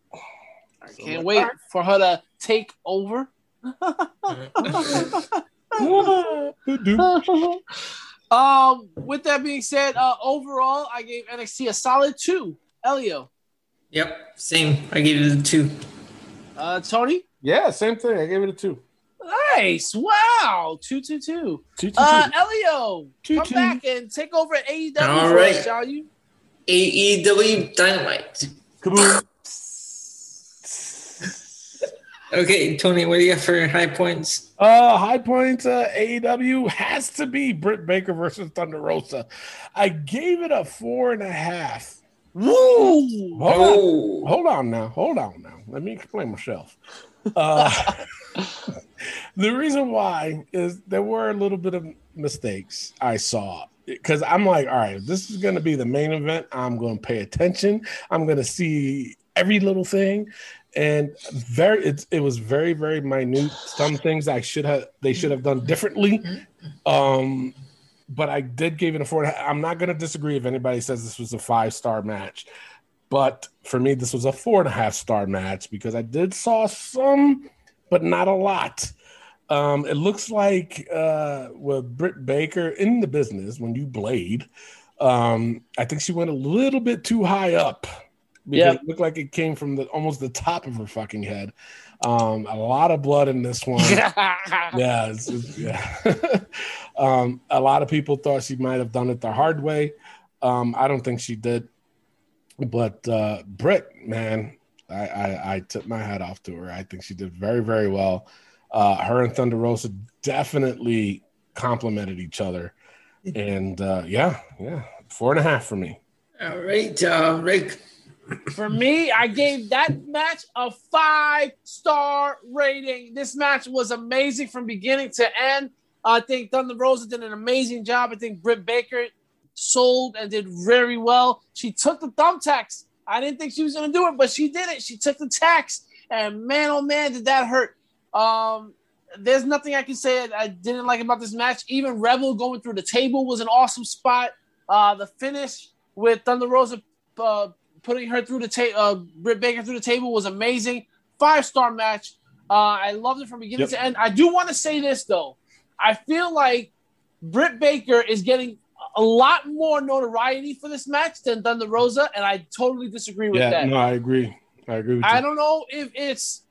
I can't wait for her to take over. um, with that being said, uh, overall, I gave NXT a solid two. Elio, Yep, same. I gave it a two. uh, Tony, Yeah, same thing. I gave it a two. nice, wow, two, two, two. Two, two, Uh, two. Elio, Two, come two. back and take over at AEW All for right. us, shall you? AEW Dynamite. Kaboom. Okay, Tony, what do you got for high points? Uh, high points. Uh, AEW has to be Britt Baker versus Thunder Rosa. I gave it a four and a half. Woo! Hold on. Oh, Hold on now. Hold on now. Let me explain myself. Uh, the reason why is there were a little bit of mistakes I saw because I'm like, all right, this is going to be the main event. I'm going to pay attention. I'm going to see every little thing, and very it's, it was very very minute. Some things I should have they should have done differently. Um, but I did give it a four. I'm not going to disagree if anybody says this was a five star match. But for me, this was a four and a half star match because I did saw some, but not a lot. Um, it looks like uh, with Britt Baker in the business when you blade, um, I think she went a little bit too high up. Because Yeah. it looked like it came from the almost the top of her fucking head. Um, a lot of blood in this one. yeah, it's, it's- yeah. um, a lot of people thought she might have done it the hard way. Um, I don't think she did. But uh, Britt, man, I, I, I took my hat off to her. I think she did very, very well. Uh, her and Thunder Rosa definitely complemented each other. And uh, yeah, yeah, four and a half for me. all right, uh, Rick. For me, I gave that match a five star rating. This match was amazing from beginning to end. I think Thunder Rosa did an amazing job. I think Britt Baker sold and did very well. She took the thumbtacks. I didn't think she was going to do it, but she did it. She took the tacks, and man, oh man, did that hurt. Um, there's nothing I can say I didn't like about this match. Even Rebel going through the table was an awesome spot. Uh, the finish with Thunder Rosa uh, putting her through the table, uh, Britt Baker through the table was amazing. Five star match. Uh, I loved it from beginning Yep. to end. I do want to say this though. I feel like Britt Baker is getting a lot more notoriety for this match than Thunder Rosa, and I totally disagree with Yeah, that. no, I agree. I agree with I don't know if it's,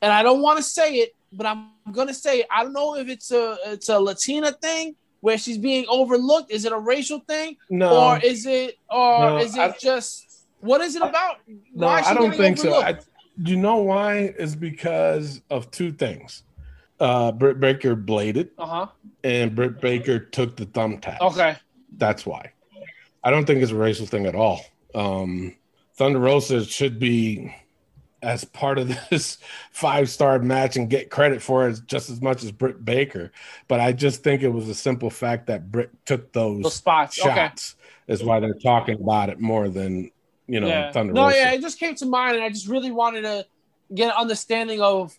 and I don't want to say it, but I'm gonna say it. I don't know if it's a it's a Latina thing where she's being overlooked. Is it a racial thing, No, or is it, or No, is it I- just what is it about? no, I don't think so. I, you know why? Is because of two things. Uh, Britt Baker bladed, Uh huh. and Britt Baker took the thumbtack. Okay. That's why. I don't think it's a racial thing at all. Um, Thunder Rosa should be as part of this five star match and get credit for it just as much as Britt Baker. But I just think it was a simple fact that Britt took those, Those spots. Okay. is why they're talking about it more than you know yeah. Thunder no, Rosa. yeah, it just came to mind, and I just really wanted to get an understanding of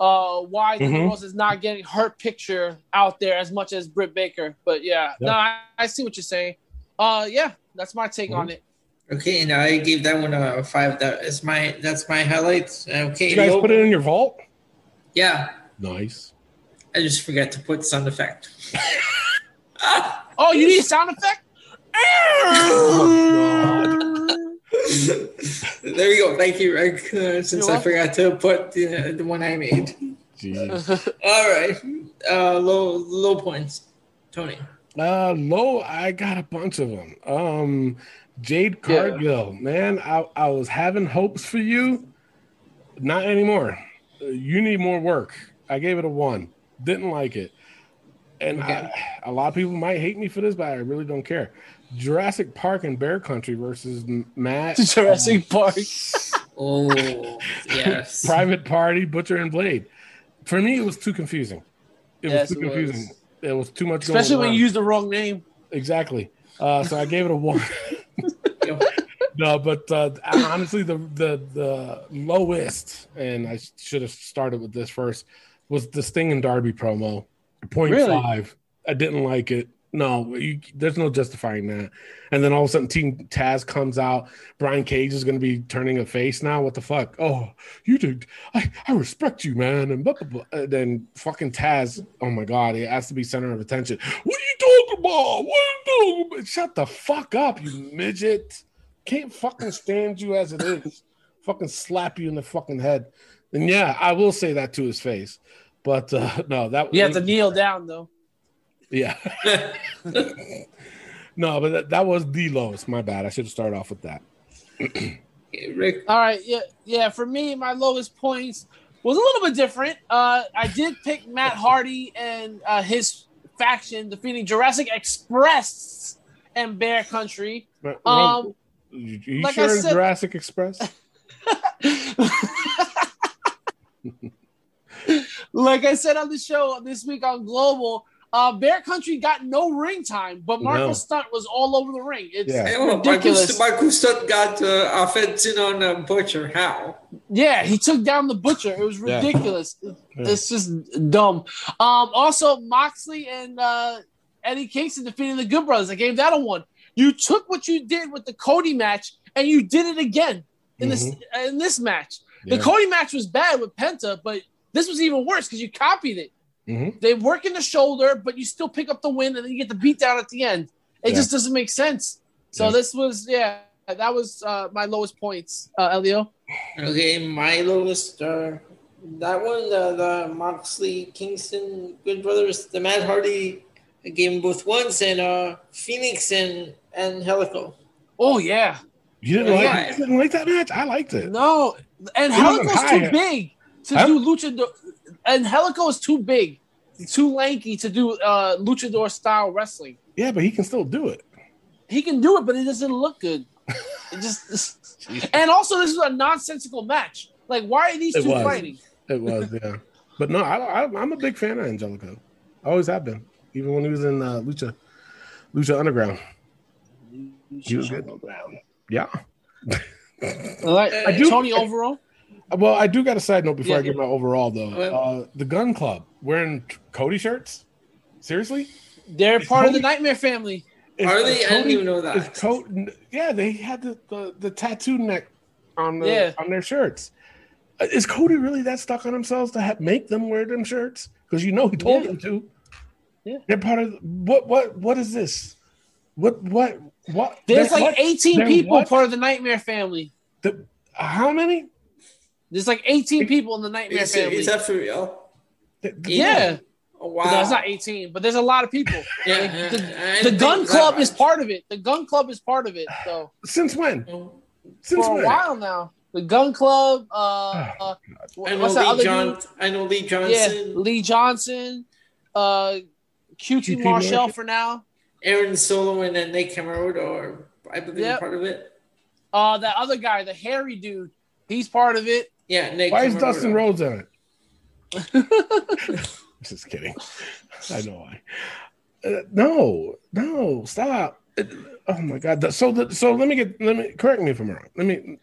uh why Thunder Mhm. Rosa is not getting her picture out there as much as Britt Baker. But yeah, no, I, I see what you're saying. Uh, yeah, that's my take Mhm. on it. Okay, and I gave that one a five. That is my that's my highlights. Okay, Did you guys the put it in your vault? yeah. Nice. I just forgot to put sound effect. Oh, you need a sound effect? There you go. Thank you, Rick. Uh, since You're I welcome. forgot to put the, the one I made. Jeez. All right. Uh, low low points. Tony. Uh, low. I got a bunch of them. Um, Jade Yeah. Cargill, man, I, I was having hopes for you. Not anymore. Uh, You need more work. I gave it a one. Didn't like it, and Okay. I, a lot of people might hate me for this, but I really don't care. Jurassic Park and Bear Country versus M- Matt Jurassic Park. Oh yes. Private Party, Butcher and Blade. For me, it was too confusing. It Yes, was too it was. confusing. It was too much. Especially going when on. you use the wrong name. Exactly. Uh, so I gave it a one. No, but uh, honestly, the the the lowest, and I should have started with this first, was the Sting and Darby promo. Point Really? five. I didn't like it. No, you, there's no justifying that. And then all of a sudden, Team Taz comes out. Brian Cage is going to be turning a face now. What the fuck? Oh, you did. I, I respect you, man. And, blah, blah, blah. and then fucking Taz. Oh my god, he has to be center of attention. What are you talking about? What are you talking about? Shut the fuck up, you midget. Can't fucking stand you as it is. fucking slap you in the fucking head. And yeah, I will say that to his face. But uh, no, that You have to kneel down though. Yeah. no, but that, that was the lowest. My bad. I should have started off with that. Rick. All right, yeah, yeah. For me, my lowest points was a little bit different. Uh, I did pick Matt Hardy and uh, his faction defeating Jurassic Express and Bear Country. But, Um, You, you Like I sure said- Jurassic Express? like I said on the show this week on Global, uh, Bear Country got no ring time, but Marko No. Stunt was all over the ring. It's Yeah. Hey, well, ridiculous. Marcus, Marcus Stunt got uh, offense in on uh, Butcher. How? Yeah, he took down the butcher. It was Yeah. ridiculous. It's just dumb. Um, also, Moxley and uh, Eddie Kingston defeating the Good Brothers. I gave that a one. You took what you did with the Cody match and you did it again in this in this match. The Cody match was bad with Penta, but this was even worse because you copied it. Mhm. They work in the shoulder, but you still pick up the win, and then you get the beat down at the end. It Yeah. just doesn't make sense. So Yeah. this was, yeah, that was uh, my lowest points, uh, Elio. Okay, my lowest. Uh, that one, the, the Moxley Kingston Good Brothers, the Matt Hardy game both once, and uh, Phoenix and and Helico. Oh yeah, You didn't Yeah. like you didn't like that match? I liked it. no, and He Helico's too big to Huh? do luchador, and Helico is too big, too lanky to do uh, luchador style wrestling. Yeah, but he can still do it. He can do it, but it doesn't look good. It just, and also this is a nonsensical match. Like, why are these It two was. fighting? It was, yeah. But no, I, I, I'm a big fan of Angelico. I always have been, even when he was in uh, Lucha, Lucha Underground. He was good. Yeah. All right, I do- Tony overall. Well, I do got a side note before Yeah. I give my overall though. Well- Uh, the Gunn Club wearing Cody shirts. Seriously? They're Is part of the Nightmare family. Is- Are is they? I didn't even know Is that. Cody, yeah, they had the, the, the tattoo neck on the Yeah. on their shirts. Uh, Is Cody really that stuck on themselves to have, make them wear them shirts? Because you know he told Yeah. them to. Yeah. They're part of what? What? What is this? What? What? What? There's like what? 18 They're people what? part of the Nightmare family. The- how many? There's like 18 people in the Nightmare Is, family. is that for real? The- the- yeah, Oh, wow. no, it's not 18, but there's a lot of people. Yeah, Like, the, the Gunn Club is part of it. The Gunn Club is part of it. So Since when? Oh, Since for a when? while now, the Gunn Club. Uh, uh wh- I know what's that Lee other John. dude? I know Lee Yeah, Johnson. Lee Johnson. Uh, QT, QT Marshall Marshall. for now. Aaron Solo and then Nate Cameron are, I believe, Yep. part of it. Uh, that other guy, the hairy dude, he's part of it. Yeah, Nate. Why is Cameron. Dustin Rhodes in it? Just kidding. I know why. Uh, no, no, stop. It- oh my god. The- So the, so let me get let me correct me if I'm wrong. Let me.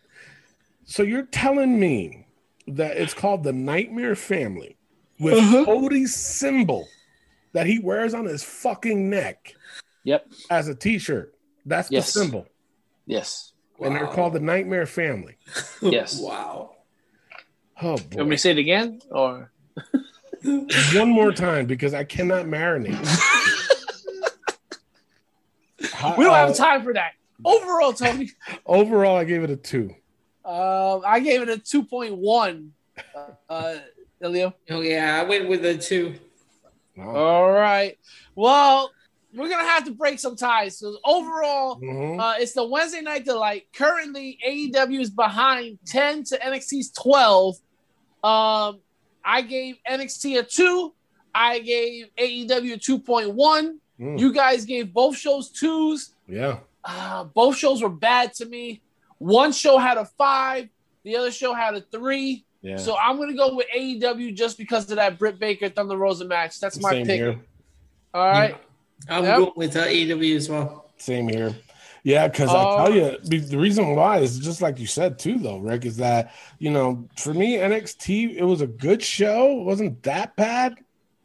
So you're telling me that it's called the Nightmare Family with Uh-huh. Cody's symbol that he wears on his fucking neck Yep. as a T-shirt. That's Yes. the symbol, Yes. and they're called the Nightmare Family. Yes. Wow. Oh You want me to say it again, or One more time because I cannot marinate. How- we don't uh, have time for that. Overall, Tony, Overall, I gave it a two. um, I gave it a two point one. Uh, Elio. Oh yeah, I went with a two. Wow. All right. Well, we're gonna have to break some ties. So overall, Mhm. uh, it's the Wednesday night delight. Currently, AEW is behind ten to NXT's twelve. Um, I gave NXT a two. I gave AEW a two point one. Mm. You guys gave both shows twos. yeah. Uh, both shows were bad to me. One show had a five. The other show had a three. Yeah. So I'm gonna go with AEW just because of that Britt Baker Thunder Rosa match. That's my Same pick. here. All right. I'm Yep. going with uh, AW as well. Same here. Yeah, because Uh, I tell you, the reason why is just like you said too, though, Rick, is that you know, for me, NXT, it was a good show. It wasn't that bad,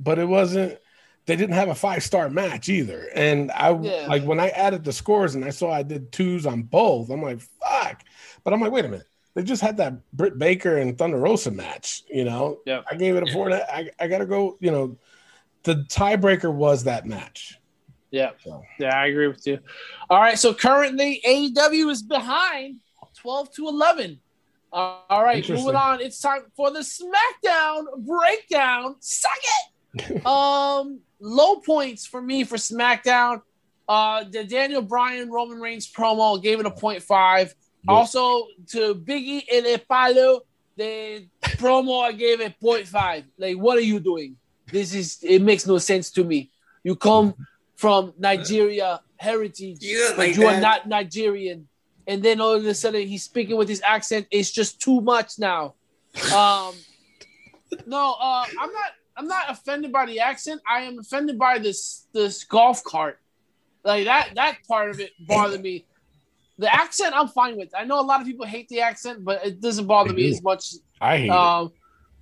but it wasn't. They didn't have a five star match either. And I Yeah. like when I added the scores and I saw I did twos on both. I'm like, fuck. But I'm like, wait a minute. They just had that Britt Baker and Thunder Rosa match. You know, Yeah. I gave it a four. I, I got to go. You know, the tiebreaker was that match. Yeah. So. Yeah, I agree with you. All right. So currently AEW is behind 12 to 11. Uh, all right. Moving on. It's time for the SmackDown breakdown. Suck it. um, low points for me for SmackDown. Uh, the Daniel Bryan Roman Reigns promo gave it a 0.5. Also to Biggie and Apollo, the promo I gave it 0.5. Like, what are you doing? This is it makes no sense to me. You come from Nigeria heritage, You don't but like you are not Nigerian. and then all of a sudden he's speaking with his accent. It's just too much now. Um, no, uh, I'm not. I'm not offended by the accent. I am offended by this this golf cart. Like that that part of it bothered me. The accent I'm fine with. I know a lot of people hate the accent, but it doesn't bother They me do. as much. I hate Um,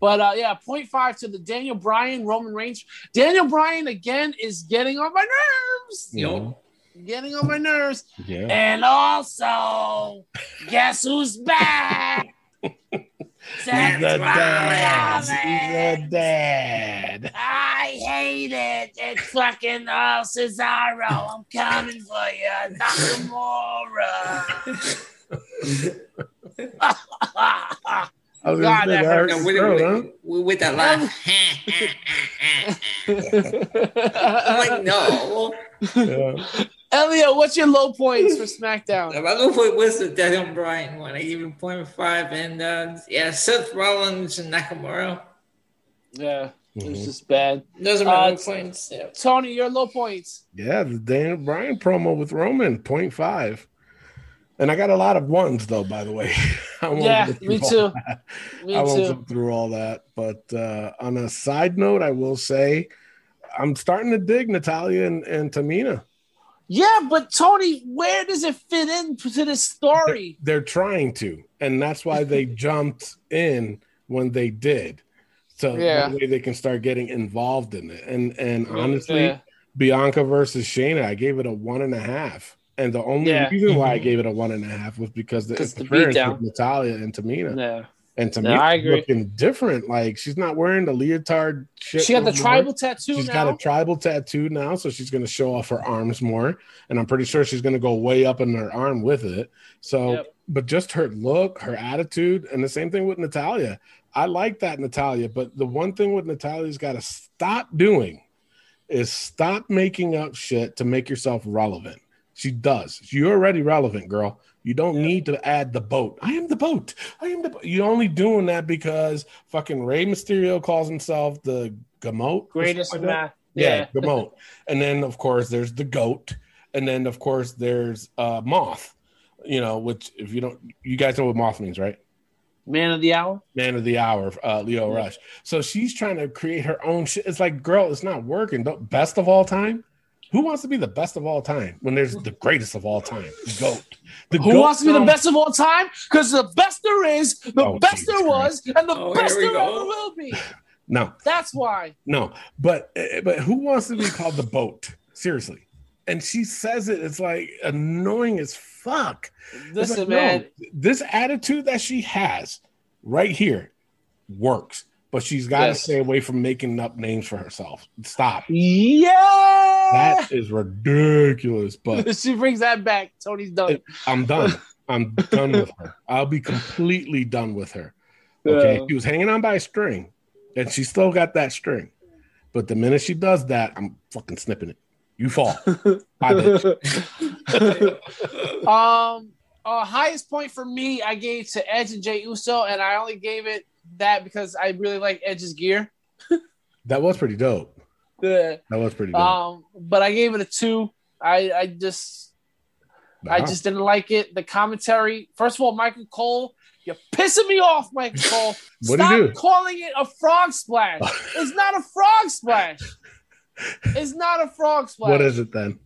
but uh, yeah, 0.5 to the Daniel Bryan Roman Reigns. Daniel Bryan again is getting on my nerves. it. Yo. Getting on my nerves. Yeah. And also, guess who's back? He's the dad. He's the dad. I hate it. It's fucking uh, Cesaro. I'm coming for you, Nakamura. I God, that that hurt. hurts No, with, throat, with, with that laugh. I'm like, no. huh? Yeah. Elliot, what's your low points for SmackDown? My low point was the Daniel Bryan one. I gave him 0.5. And uh, yeah, Seth Rollins and Nakamura. Yeah, it was Mhm. just bad. Those are my Uh, low points. Yeah. Tony, your low points. Yeah, the Daniel Bryan promo with Roman, 0.5. And I got a lot of ones though, by the way. I won't Yeah, me too. Me I won't too. go through all that. But uh, on a side note, I will say I'm starting to dig Natalya and, and Tamina. Yeah, but Tony, where does it fit into this story? They're trying to, and that's why they jumped in when they did. So Yeah. that way they can start getting involved in it. And and honestly, Yeah. Bianca versus Shayna, I gave it a one and a half. And the only Yeah. reason why I mm-hmm. gave it a one and a half was because the the interference beatdown. with Natalya and Tamina. Yeah. And Tamina Yeah, I agree. looking different. Like she's not wearing the leotard shit. She got the no more. tribal tattoo She's now. got a tribal tattoo now, so she's going to show off her arms more, and I'm pretty sure she's going to go way up in her arm with it. So, Yep. but just her look, her attitude, and the same thing with Natalya. I like that Natalya, but the one thing with Natalya's got to stop doing is stop making up shit to make yourself relevant. She does. You're already relevant, girl. You don't need to add the boat. I am the boat. I am the. Bo-. You're only doing that because fucking Rey Mysterio calls himself the Gamote. Greatest like man. Yeah, Yeah. Gamote. and then of course there's the goat, and then of course there's uh Moth. You know, which if you don't, you guys know what Moth means, right? Man of the hour. Man of the hour, uh, Leo Yeah. Rush. So she's trying to create her own shit. It's like, girl, it's not working. Don't, best of all time. Who wants to be the best of all time when there's the greatest of all time? The goat. The Who goat wants to be the best of all time? Because the best there is, the Oh, best Jesus there was, and the Oh, best there go. ever will be. No, That's why. No, but but who wants to be called the boat? Seriously. And she says it, it's like annoying as fuck. Listen, like, no, man. this attitude that she has right here works, but she's got to Yes. stay away from making up names for herself. Stop. Yeah. That is ridiculous, but she brings that back. Tony's done. I'm done. I'm done with her. I'll be completely done with her. Okay. Yeah. She was hanging on by a string and she still got that string. But the minute she does that, I'm fucking snipping it. You fall. Bye, bitch. um, uh, highest point for me, I gave to Edge and Jey Uso, and I only gave it that because I really like Edge's gear. That was pretty dope. Yeah. That was pretty dope. Um, but I gave it a two. I I just I just didn't like it. The commentary. First of all, Michael Cole, you're pissing me off, Michael Cole. What'd he Stop do? calling it a frog splash. it's not a frog splash. It's not a frog splash. what is it then?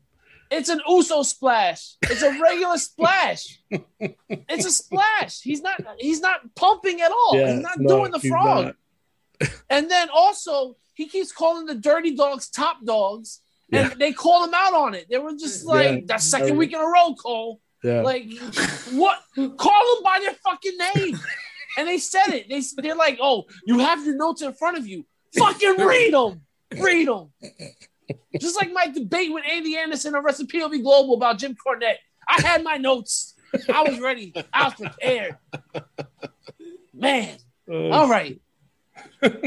It's an Uso splash. It's a regular splash. It's a splash. He's not. He's not pumping at all. Yeah, he's not no, doing the frog. And then also, he keeps calling the dirty dogs top dogs, and they call him out on it. They were just like Yeah. that second week in a row, Cole. Yeah. Like, what? Call them by their fucking name. And they said it. They they're like, oh, you have your notes in front of you. Fucking read them. Read them. Just like my debate with Andy Anderson on Wrestling POV Global about Jim Cornette. I had my notes. I was ready. I was prepared. Man. Uh, All right.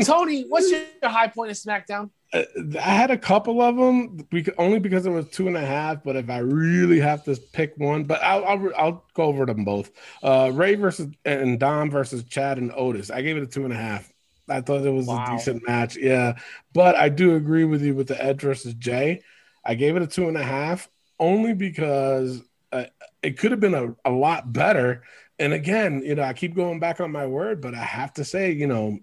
Tony, what's your high point of SmackDown? Uh, I had a couple of them only because it was two and a half. But if I really have to pick one, but I'll I'll, I'll go over them both. Uh, Rey versus and Dom versus Chad and Otis. I gave it a two and a half. I thought it was Wow. a decent match. Yeah, but I do agree with you with the Edge versus Jey. I gave it a two and a half only because uh, it could have been a, a lot better. And again, you know, I keep going back on my word, but I have to say, you know,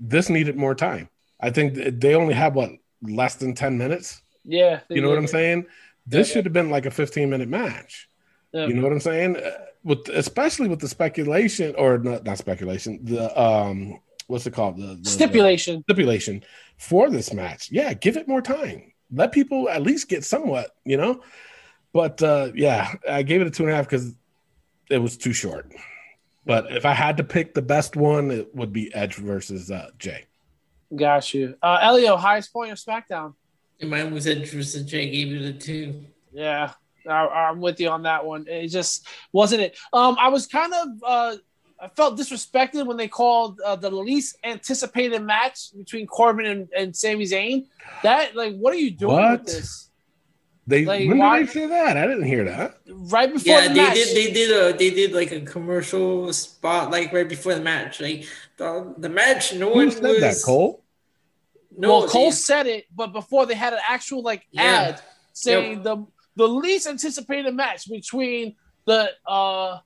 this needed more time. I think they only had what less than 10 minutes. Yeah, You know what I'm saying? This should have been like a 15 minute match. Yeah. You know what I'm saying? Uh, With especially with the speculation or not, not speculation, the um what's it called? The, the Stipulation. the stipulation for this match. Yeah, give it more time. Let people at least get somewhat, you know. But uh yeah, I gave it a two and a half because it was too short. But if I had to pick the best one, it would be Edge versus uh Jey. Got you. Uh, Elio, highest point of SmackDown. And mine was Edge versus Jey. Gave it a two. Yeah, I, I'm with you on that one. It just wasn't it. Um, I was kind of uh, I felt disrespected when they called uh, the least anticipated match between Corbin and, and Sami Zayn. That like, what are you doing What? with this? They Like, when why- did they say that? I didn't hear that. Right before Yeah, the they match. did. They did a. They did like a commercial spot, like right before the match. Like the, the match, no Who one said was. that, Cole? No, well, Cole they- said it, but before they had an actual like Yeah. ad saying the the least anticipated match between the uh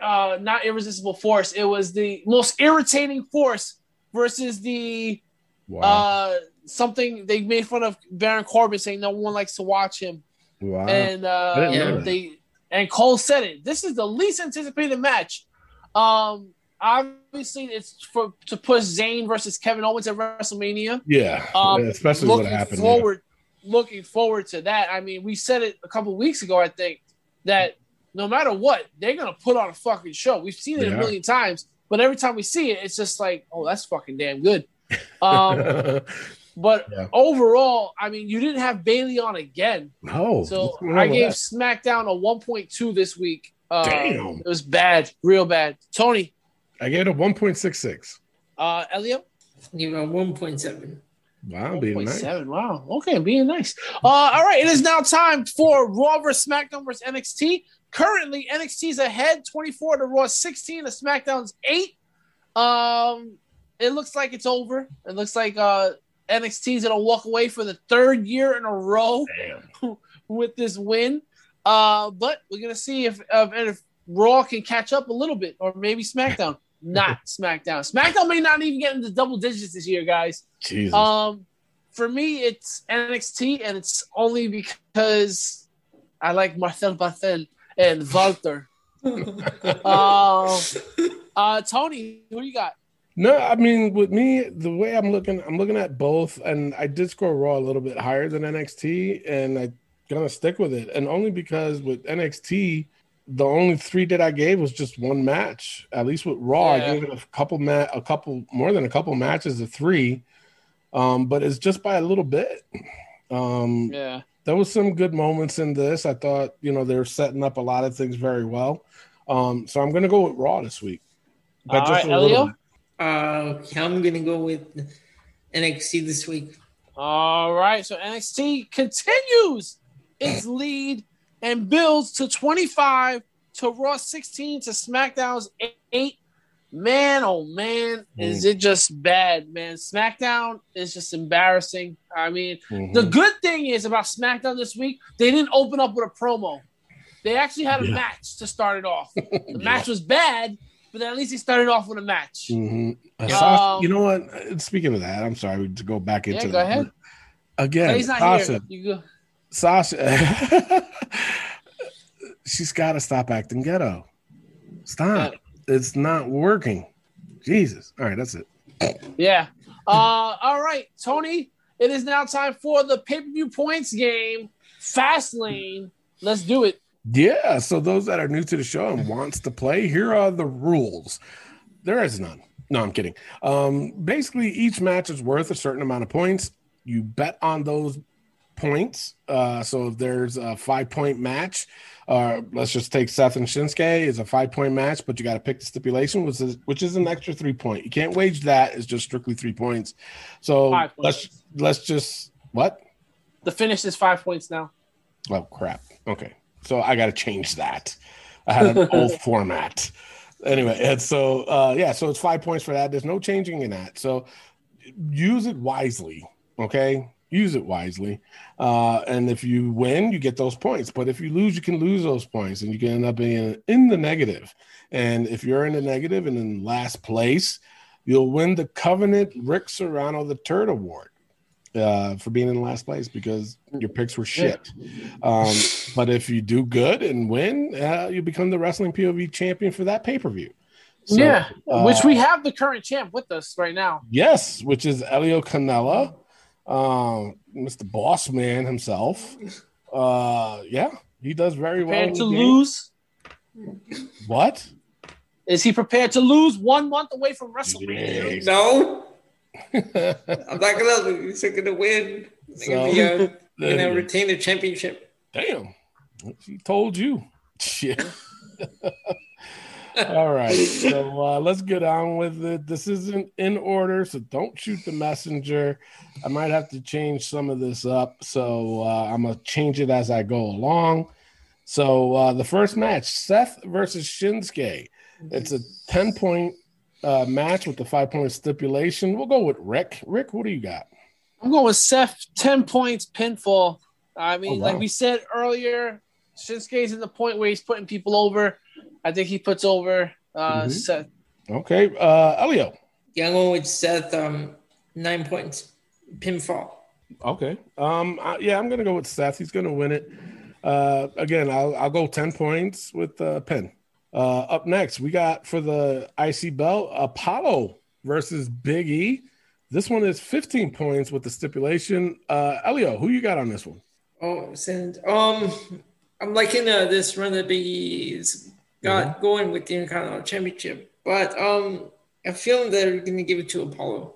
uh not irresistible force. It was the most irritating force versus the Wow. uh something they made fun of Baron Corbin saying no one likes to watch him. wow. And uh didn't know that. they and Cole said it. This is the least anticipated match. Um obviously it's for to push Zayn versus Kevin Owens at WrestleMania. yeah, Um, especially what looking happened. Forward, looking forward to that. I mean, we said it a couple weeks ago. I think that no matter what, they're gonna put on a fucking show. We've seen it Yeah. a million times, but every time we see it, it's just like, oh, that's fucking damn good. Um, but Yeah. overall, I mean, you didn't have Bayley on again, no. so what's going on I gave that? SmackDown a 1.2 this week. Uh, Damn. it was bad, real bad. Tony, I gave it a 1.66. uh, Elio. You know, one point seven. Wow, being nice. Wow. Okay, being nice. Uh, all right. It is now time for Raw vs. SmackDown vs. NXT. Currently, NXT's ahead 24 to Raw 16 to SmackDown's 8. Um, it looks like it's over. It looks like uh, NXT's going to walk away for the third year in a row with this win. Uh, but we're going to see if, if, if Raw can catch up a little bit or maybe SmackDown. Not SmackDown. SmackDown may not even get into double digits this year, guys. Jesus. Um, for me, it's NXT, and it's only because I like Marcel Barthel and Walter. uh, uh, Tony, who you got? No, I mean with me, the way I'm looking, I'm looking at both, and I did score Raw a little bit higher than NXT, and I'm gonna stick with it, and only because with NXT, the only three that I gave was just one match. At least with Raw, Yeah. I gave it a couple ma- a couple more than a couple matches of three, um, but it's just by a little bit. Um, Yeah, there was some good moments in this. I thought, you know, they're setting up a lot of things very well. Um, so I'm gonna go with Raw this week. But All just right, a little Elio? bit. Uh, I'm gonna go with NXT this week. All right, so NXT continues its lead and builds to 25 to Raw 16 to SmackDown's 8. Man, oh man, is it just bad, man. SmackDown is just embarrassing. I mean, Mhm. the good thing is about SmackDown this week, they didn't open up with a promo. They actually had a Yeah. match to start it off. The match was bad, but at least they started off with a match. Mhm. Uh, Um, you know what? Uh, Speaking of that, I'm sorry to go back into Yeah, go that. ahead. Again, But he's not Sasha, here. Sasha, she's got to stop acting ghetto. Stop. It's not working. Jesus. All right, that's it. Yeah. Uh, all right, Tony. It is now time for the pay per view points game. Fastlane. Let's do it. Yeah. So those that are new to the show and wants to play, here are the rules. There is none. No, I'm kidding. Um, basically, each match is worth a certain amount of points. You bet on those points. Uh, so if there's a five point match, uh, let's just take Seth and Shinsuke is a five point match, but you got to pick the stipulation, which is which is an extra three point. You can't wage that; it's just strictly three points. So Five let's let's just what? The finish is five points now. Oh crap. Okay. So I gotta change that. I had an old format. Anyway, and so uh yeah, so it's five points for that. There's no changing in that. So use it wisely. Okay. Use it wisely. Uh, and if you win, you get those points. But if you lose, you can lose those points and you can end up being in the negative. And if you're in the negative and in last place, you'll win the Covenant Rick Serrano the Turd Award uh, for being in last place because your picks were shit. Um, but if you do good and win, uh, you become the Wrestling POV champion for that pay per view. yeah, uh, which we have the current champ with us right now. Yes, which is Elio Canella, um, Mr. Boss Man himself. Uh, yeah, he does very well. Prepared in to the game. lose? What? Is he prepared to lose one month away from WrestleMania? Yes. No, I'm not gonna lose. I'm gonna win. I'm gonna, be, uh, gonna retain the championship. Damn, she told you. Shit. All right, so uh, let's get on with it. This isn't in order, so don't shoot the messenger. I might have to change some of this up, so uh, I'm gonna change it as I go along. So uh, the first match, Seth versus Shinsuke. It's a 10 point uh, match with the five point stipulation. We'll go with Rick. Rick, what do you got? I'm going with Seth, 10 points, pinfall. I mean, Oh, wow. like we said earlier, Shinsuke's in the point where he's putting people over. I think he puts over uh, Mhm. Seth. Okay, uh, Elio. Yeah, I'm going with Seth. Um, nine points, pinfall. Okay. Um. I- yeah, I'm gonna go with Seth. He's gonna win it. Uh. Again, I'll I'll go ten points with uh, Penn. Uh. Up next, we got for the IC belt Apollo versus Big E. This one is 15 points with the stipulation. Uh. Elio, who you got on this one? Oh, send. Um, I'm liking uh, this run that Big E's got going with the Intercontinental Championship, but um, I'm feeling they're gonna give it to Apollo.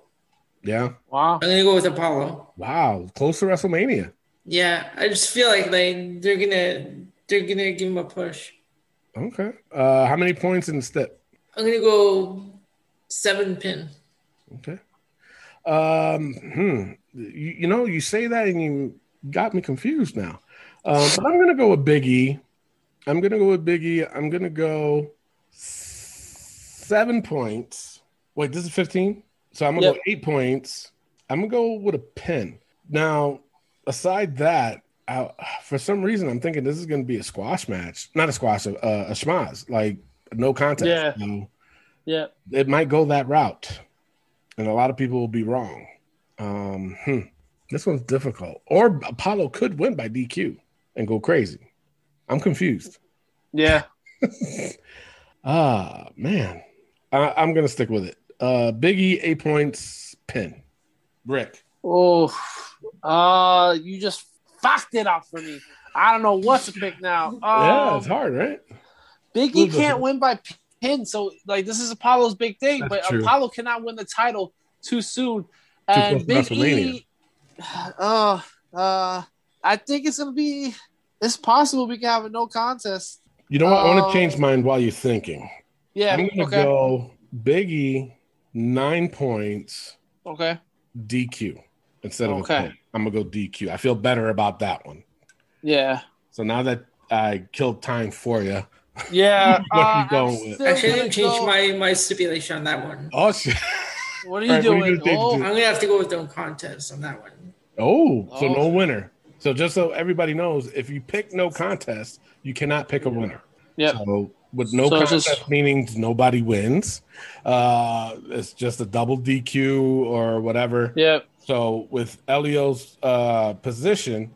Yeah. Wow. I'm gonna go with Apollo. Wow. Close to WrestleMania. Yeah, I just feel like they they're gonna they're gonna give him a push. Okay. Uh. How many points in the step? I'm gonna go seven pin. Okay. Um, hmm. You, you know, you say that and you got me confused now. Um, but I'm gonna go with Big E. I'm gonna go with Biggie. I'm gonna go seven points. Wait, this is 15. So I'm gonna Yep. go eight points. I'm gonna go with a pin. Now, aside that, I, for some reason, I'm thinking this is gonna be a squash match, not a squash, uh, a schmaz, like no contest. Yeah. So Yeah. it might go that route, and a lot of people will be wrong. Um, hmm. This one's difficult. Or Apollo could win by DQ and go crazy. I'm confused. Yeah. Ah, man, I, I'm gonna stick with it. Uh, Biggie, eight points, pin. Rick. Oh, uh, you just fucked it up for me. I don't know what to pick now. yeah, Um, it's hard, right? Biggie can't win by pin, so like this is Apollo's big thing. That's but true. Apollo cannot win the title too soon. And to Big. E, uh, uh, I think it's gonna be. It's possible we can have a no contest. You know what? I want to change mine while you're thinking. Yeah. I'm gonna Okay. go Biggie, nine points, Okay. DQ instead of Okay. a pin. I'm gonna go DQ. I feel better about that one. Yeah. So now that I killed time for you, Yeah. What uh, you going I'm with? Actually, I gonna didn't change go- my my stipulation on that one. oh shit! What are you Alright, what are you doing? gonna do? Oh, I'm gonna have to go with no contest on that one. Oh, so Oh. no winner. So just so everybody knows, if you pick no contest, you cannot pick a winner. Yep. So with no So contest just- meaning nobody wins. Uh, it's just a double DQ or whatever. Yep. So with Elio's uh, position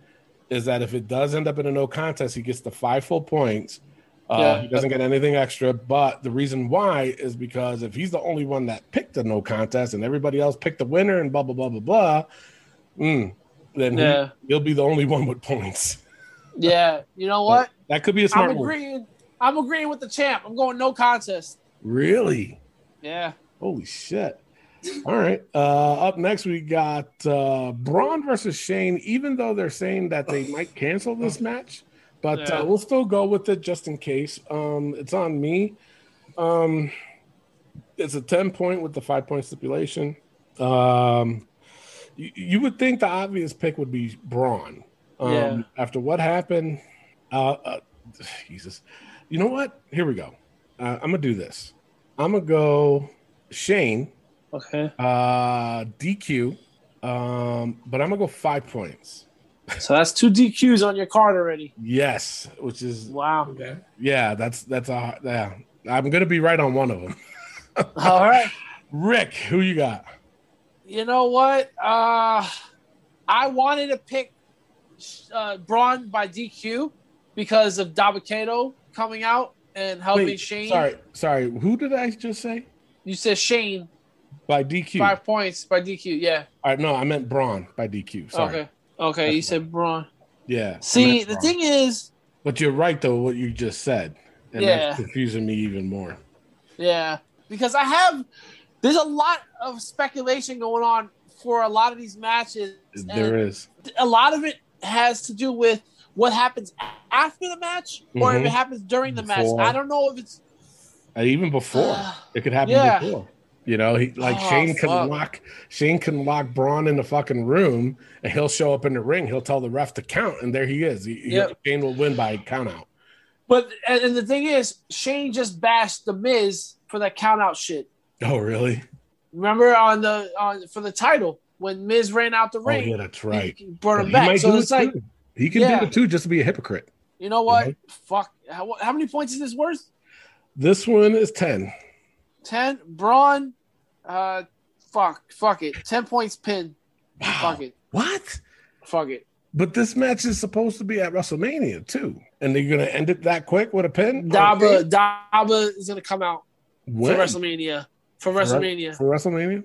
is that if it does end up in a no contest, he gets the five full points. Uh, Yeah. He doesn't get anything extra. But the reason why is because if he's the only one that picked the no contest and everybody else picked the winner and blah blah blah blah blah, mm, then Yeah. he, he'll be the only one with points. Yeah. You know what? That could be a smart I'm agreeing. I'm agreeing with the champ. I'm going no contest. Really? Yeah. Holy shit. All right. Uh, up next, we got uh, Braun versus Shane, even though they're saying that they might cancel this match, but Yeah. uh, we'll still go with it just in case. Um, it's on me. Um, it's a 10 point with the five point stipulation. Um, you, you would think the obvious pick would be Braun. Um, Yeah. After what happened, uh, uh, Jesus. You know what? Here we go. Uh, I'm going to do this. I'm going to go Shane Okay. uh, DQ. Um, but I'm gonna go five points. So that's two DQs on your card already. Yes, which is Wow. Okay. yeah, that's that's a yeah. I'm gonna be right on one of them. All right. Rick, who you got? You know what? Uh I wanted to pick uh, Braun by DQ because of Dabba-Kato coming out and helping Wait, Shane. Sorry, sorry. Who did I just say? You said Shane By DQ. five points by DQ. Yeah. All right, no, I meant Braun by DQ. Sorry. Okay. Okay. you said Braun. Yeah. See, the Braun. thing is, But you're right though, what you just said. And Yeah. that's confusing me even more. yeah, because I have there's a lot of speculation going on for a lot of these matches. There is. a lot of it has to do with what happens after the match or if Mhm. it happens during the Before. match. I don't know if it's Uh, even before. it could happen yeah. before. You know, he like Oh, Shane can fuck. lock Shane can lock Braun in the fucking room and he'll show up in the ring. He'll tell the ref to count, and there he is. He, Yep. Shane will win by count out. But and, and the thing is, Shane just bashed the Miz for that count out shit. Oh, really? Remember on the on for the title when Miz ran out the Oh, ring, yeah, that's right. he brought him back. So it's it like, too. he can Yeah. do it too, just to be a hypocrite. you know what? Mhm. Fuck. How, how many points is this worth? This one is ten. Ten. Braun. Uh, fuck. Fuck it. Ten points pin. Fuck it. What? Fuck it. But this match is supposed to be at WrestleMania too, and they're gonna end it that quick with a pin. Dabba Dabba is gonna come out when? for WrestleMania. For For- WrestleMania. For WrestleMania.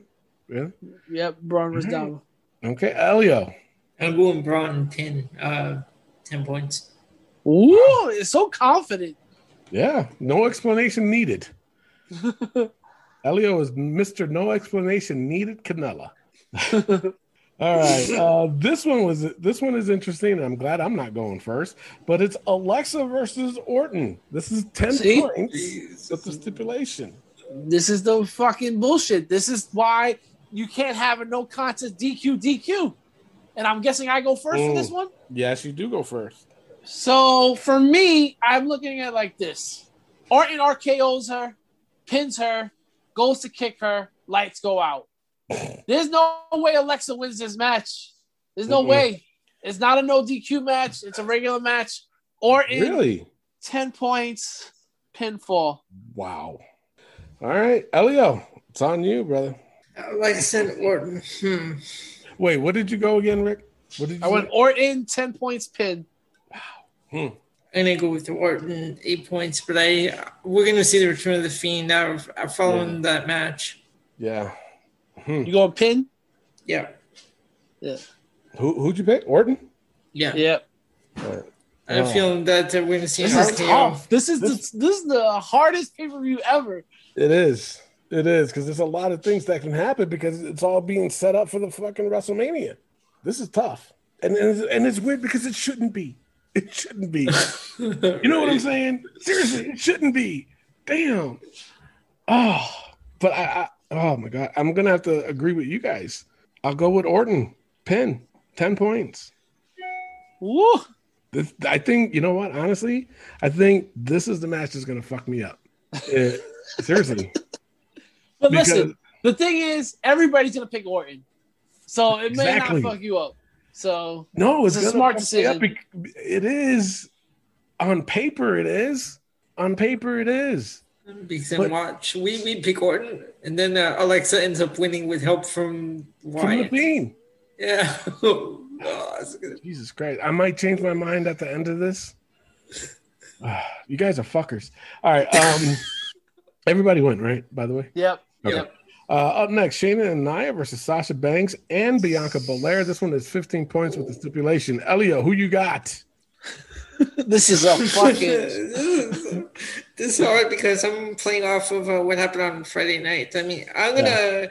Yeah. Yep. Braun versus Mhm. Dabba. Okay, Elio. I'm going Braun 10, uh, 10 points. Ooh, it's so confident. Yeah, no explanation needed. Elio is Mr. No Explanation Needed Canella. All right. Uh, this one was this one is interesting. and I'm glad I'm not going first, but it's Alexa versus Orton. This is 10 See? points with the stipulation. This is the fucking bullshit. This is why you can't have a no contest DQ DQ. And I'm guessing I go first for Mm. this one. Yes, you do go first. So for me, I'm looking at it like this. Orton RKO's her, pins her, goes to kick her, lights go out. There's no way Alexa wins this match. There's no Mm-mm. way. It's not a no DQ match. It's a regular match. Orton, Really? 10 points, pinfall. Wow. All right, Elio, it's on you, brother. Uh, Like I said, Orton. Hmm. Wait, what did you go again, Rick? What did you I went Orton, 10 points, pin. Hmm. I'm gonna go with the Orton eight points, but I we're gonna see the return of the Fiend now uh, following that match. Yeah. You going pin? Yeah, Who who'd you pick? Orton? yeah. Yep. I have Oh. a feeling that uh, we're gonna see This an is RKO. tough. This is the, this is the hardest pay per view ever. It is. It is because there's a lot of things that can happen because it's all being set up for the fucking WrestleMania. This is tough, and and it's, and it's weird because it shouldn't be. It shouldn't be. you know what I'm saying? Seriously, it shouldn't be. Damn. Oh, but I, I. Oh my god, I'm gonna have to agree with you guys. I'll go with Orton. Pin, ten points. Woo. This, I think you know what. Honestly, I think this is the match that's gonna fuck me up. Eh, seriously. But Because- listen, the thing is, everybody's gonna pick Orton, so it may Exactly. not fuck you up. So No, it's, It's a gonna smart fuck me up decision. bec- It is on paper. It is on paper. It is. Because But- watch, we we pick Orton, and then uh, Alexa ends up winning with help from From the Wyatt. Fiend. Yeah. oh. Jesus Christ! I might change my mind at the end of this. Ah, you guys are fuckers. All right. Um, everybody went right. By the way. yep, Okay. yep. Uh, up next, Shayna and Nia versus Sasha Banks and Bianca Belair. This one is 15 points with the stipulation. Elio, who you got? This is a fucking. this, is, hard because I'm playing off of uh, what happened on Friday night. I mean, I'm gonna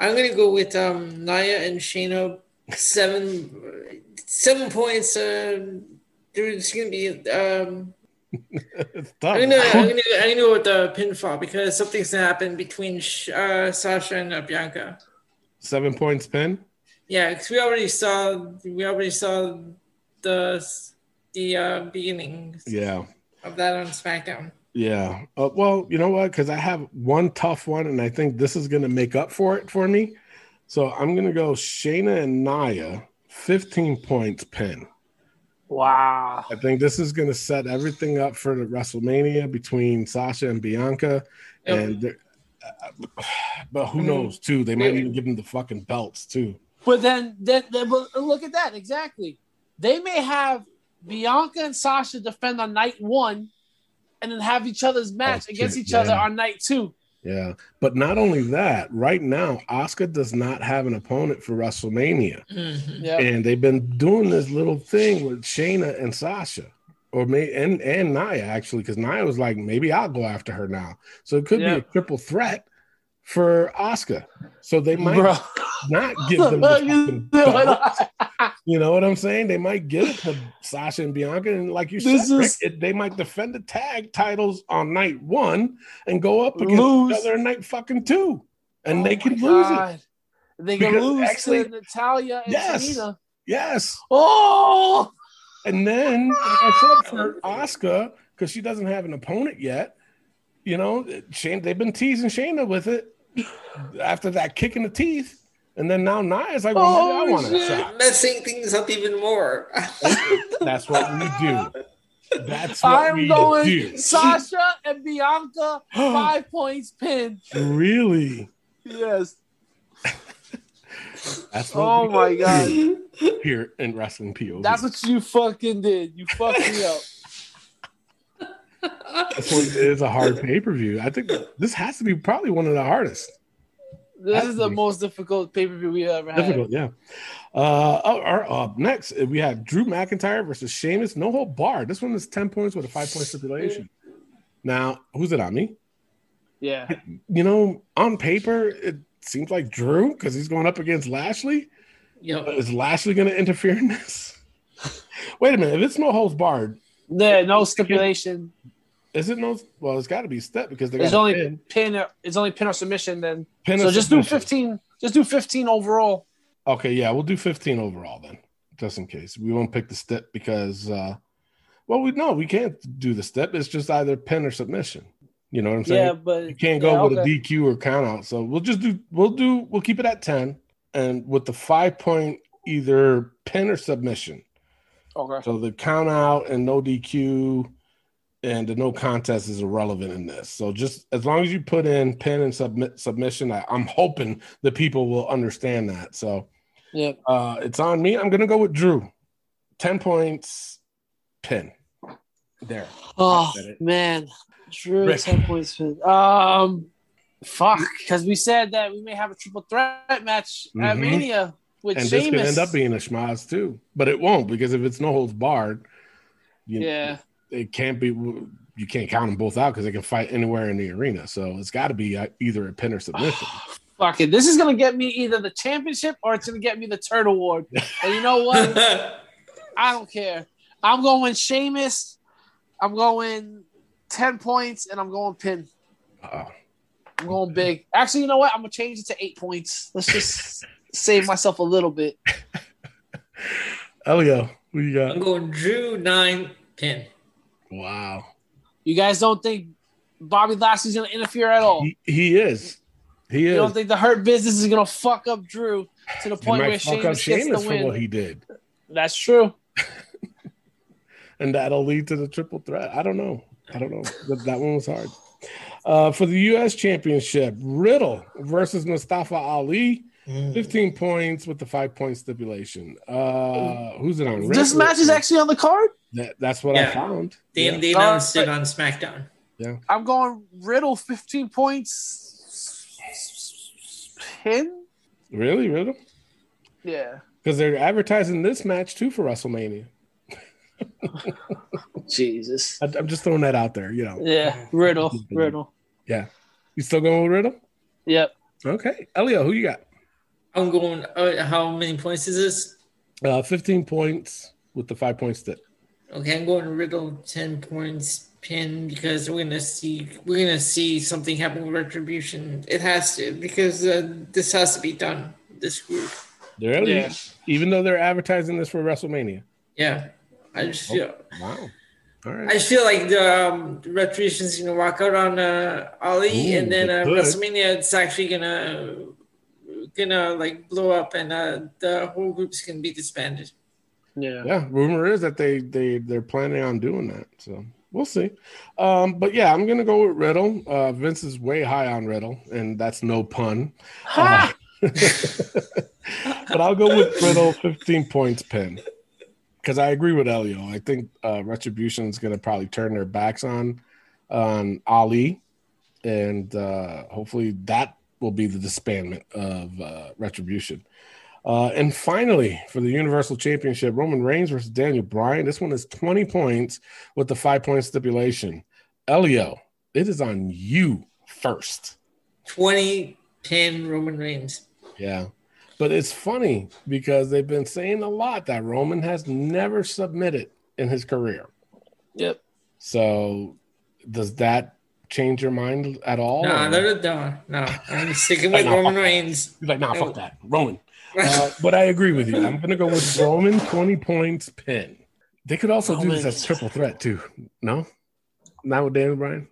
I'm gonna go with um, Nia and Shayna seven seven points. Uh, there's gonna be um, It's tough. I'm gonna I'm gonna I'm gonna go with the pinfall because something's gonna happen between uh, Sasha and uh, Bianca. Seven points pin. Yeah, because we already saw we already saw the the uh, beginnings Yeah. of that on SmackDown. Yeah. Uh, well, you know what? Because I have one tough one, and I think this is going to make up for it for me. So I'm gonna go Shayna and Nia, 15 points pin. Wow. I think this is gonna set everything up for the WrestleMania between Sasha and Bianca. Yep. And they're- uh, but who knows too? They might even give them the fucking belts too. But then, then, then but look at that exactly. They may have Bianca and Sasha defend on night one, and then have each other's match Oh, against shit, each other on night two. Yeah. But not only that, right now, Asuka does not have an opponent for WrestleMania. Mhm. Yeah. And they've been doing this little thing with Shayna and Sasha. Or may and and Nia actually, because Nia was like, maybe I'll go after her now. So it could Yeah. be a triple threat for Asuka. So they might Bro. not give them the this You know what I'm saying? They might give it to Sasha and Bianca, and like you said, This Rick, it, they might defend the tag titles on night one and go up against Lose. each other night fucking two, and oh they can lose it. They can Because lose actually- to Natalya and Yes. Tamina. Yes, Oh, and then like I said for Asuka, because she doesn't have an opponent yet. You know, Shane, they've been teasing Shayna with it after that kick in the teeth. And then now Nia's like, well, maybe I Oh, want a shit. Messing things up even more. That's what we do. That's what I'm we going do. Sasha and Bianca five points pin. Really? Yes. That's what Oh we my god. here in wrestling POV. That's what you fucking did. You fucked me up. This one is a hard pay per view. I think this has to be probably one of the hardest. This is the most difficult pay per view we ever had. Difficult, yeah. Uh, oh, our, uh, next we have Drew McIntyre versus Sheamus. No holds barred. This one is ten points with a five point stipulation. Now, who's it on me? Yeah. You know, on paper, it seems like Drew because he's going up against Lashley. Yep. But is Lashley going to interfere in this? Wait a minute. If it's no holds barred, There, no stipulation. Is it no? Well, it's got to be step because they got only pin. pin. It's only pin or submission. Then Pin so just do fifteen. Just do fifteen overall. Okay, yeah, we'll do 15 overall then, just in case. We won't pick the step because, uh, well, we no, we can't do the step. It's just either pin or submission. You know what I'm saying? Yeah, but you can't go yeah, with okay. a DQ or count out. So we'll just do, we'll do, we'll keep it at 10 and with the five point either pin or submission. Okay. So the count out and no DQ and the no contest is irrelevant in this. So just as long as you put in pin and submit submission, I, I'm hoping the people will understand that. So Yeah. uh, it's on me. I'm gonna go with Drew. Ten points, pin. There. Oh man, Drew Rick. ten points. Pin. Um, fuck, because we said that we may have a triple threat match at Mhm. Mania with and this could end up being a schmaz too, but it won't because if it's no holds barred, you, yeah. It can't be. You can't count them both out because they can fight anywhere in the arena. So it's got to be uh, either a pin or submission. Fuck it. This is gonna get me either the championship or it's gonna get me the Turd Award. And you know what? I don't care. I'm going Sheamus. I'm going ten points, and I'm going pin. Uh, I'm going big. Actually, you know what? I'm gonna change it to eight points. Let's just save myself a little bit. Elio, who you got? I'm going Drew nine pin. Wow, You guys don't think Bobby Lashley's gonna interfere at all? he, he is. He is. You don't think the Hurt Business is gonna fuck up Drew to the point where fuck up Sheamus gets Sheamus the for what he did, That's true. and that'll lead to the triple threat. I don't know. I don't know. That, that one was hard. Uh, for the U.S. Championship, Riddle versus Mustafa Ali. 15 points with the five point stipulation. Uh, who's it on? This Rick? match is actually on the card. That, that's what I found. They, Yeah. they announced right. it on SmackDown. Yeah. I'm going Riddle 15 points. Pin? Really, Riddle? Yeah. Because they're advertising this match too for WrestleMania. Jesus. I, I'm just throwing that out there. You know, Yeah. Riddle. Riddle. Yeah. You still going with Riddle? Yep. Okay, Elio, who you got? I'm going. Uh, how many points is this? Uh, 15 points with the five point stip. Okay, I'm going to Riddle ten points pin because we're gonna see we're gonna see something happen with Retribution. It has to because uh, this has to be done. This group. They're Yeah. even though they're advertising this for WrestleMania. Yeah, I just feel. Wow. All I feel like the um, Retribution's gonna walk out on uh, Ali, Ooh, and then they uh, could. WrestleMania it's actually gonna gonna like blow up and uh, the whole group's gonna be disbanded. Yeah. Yeah, rumor is that they they they're planning on doing that. So we'll see. Um, but yeah, I'm gonna go with Riddle. Uh, Vince is way high on Riddle, and that's no pun. Uh, but I'll go with Riddle 15 points pin because I agree with Elio. I think uh, Retribution is going to probably turn their backs on on Ali, and uh, hopefully that will be the disbandment of uh, Retribution. Uh, and finally, for the Universal Championship, Roman Reigns versus Daniel Bryan. This one is 20 points with the five point stipulation. Elio, it is on you first. 20 pin Roman Reigns. Yeah. But it's funny because they've been saying a lot that Roman has never submitted in his career. Yep. So does that change your mind at all? No, or- no, no, no. I'm sticking with No, Roman fuck that. Reigns. He's like, nah, fuck that. Roman. Uh, but I agree with you. I'm going to go with Roman 20 points pin. They could also do this as triple threat too. No? Not with Daniel Bryan?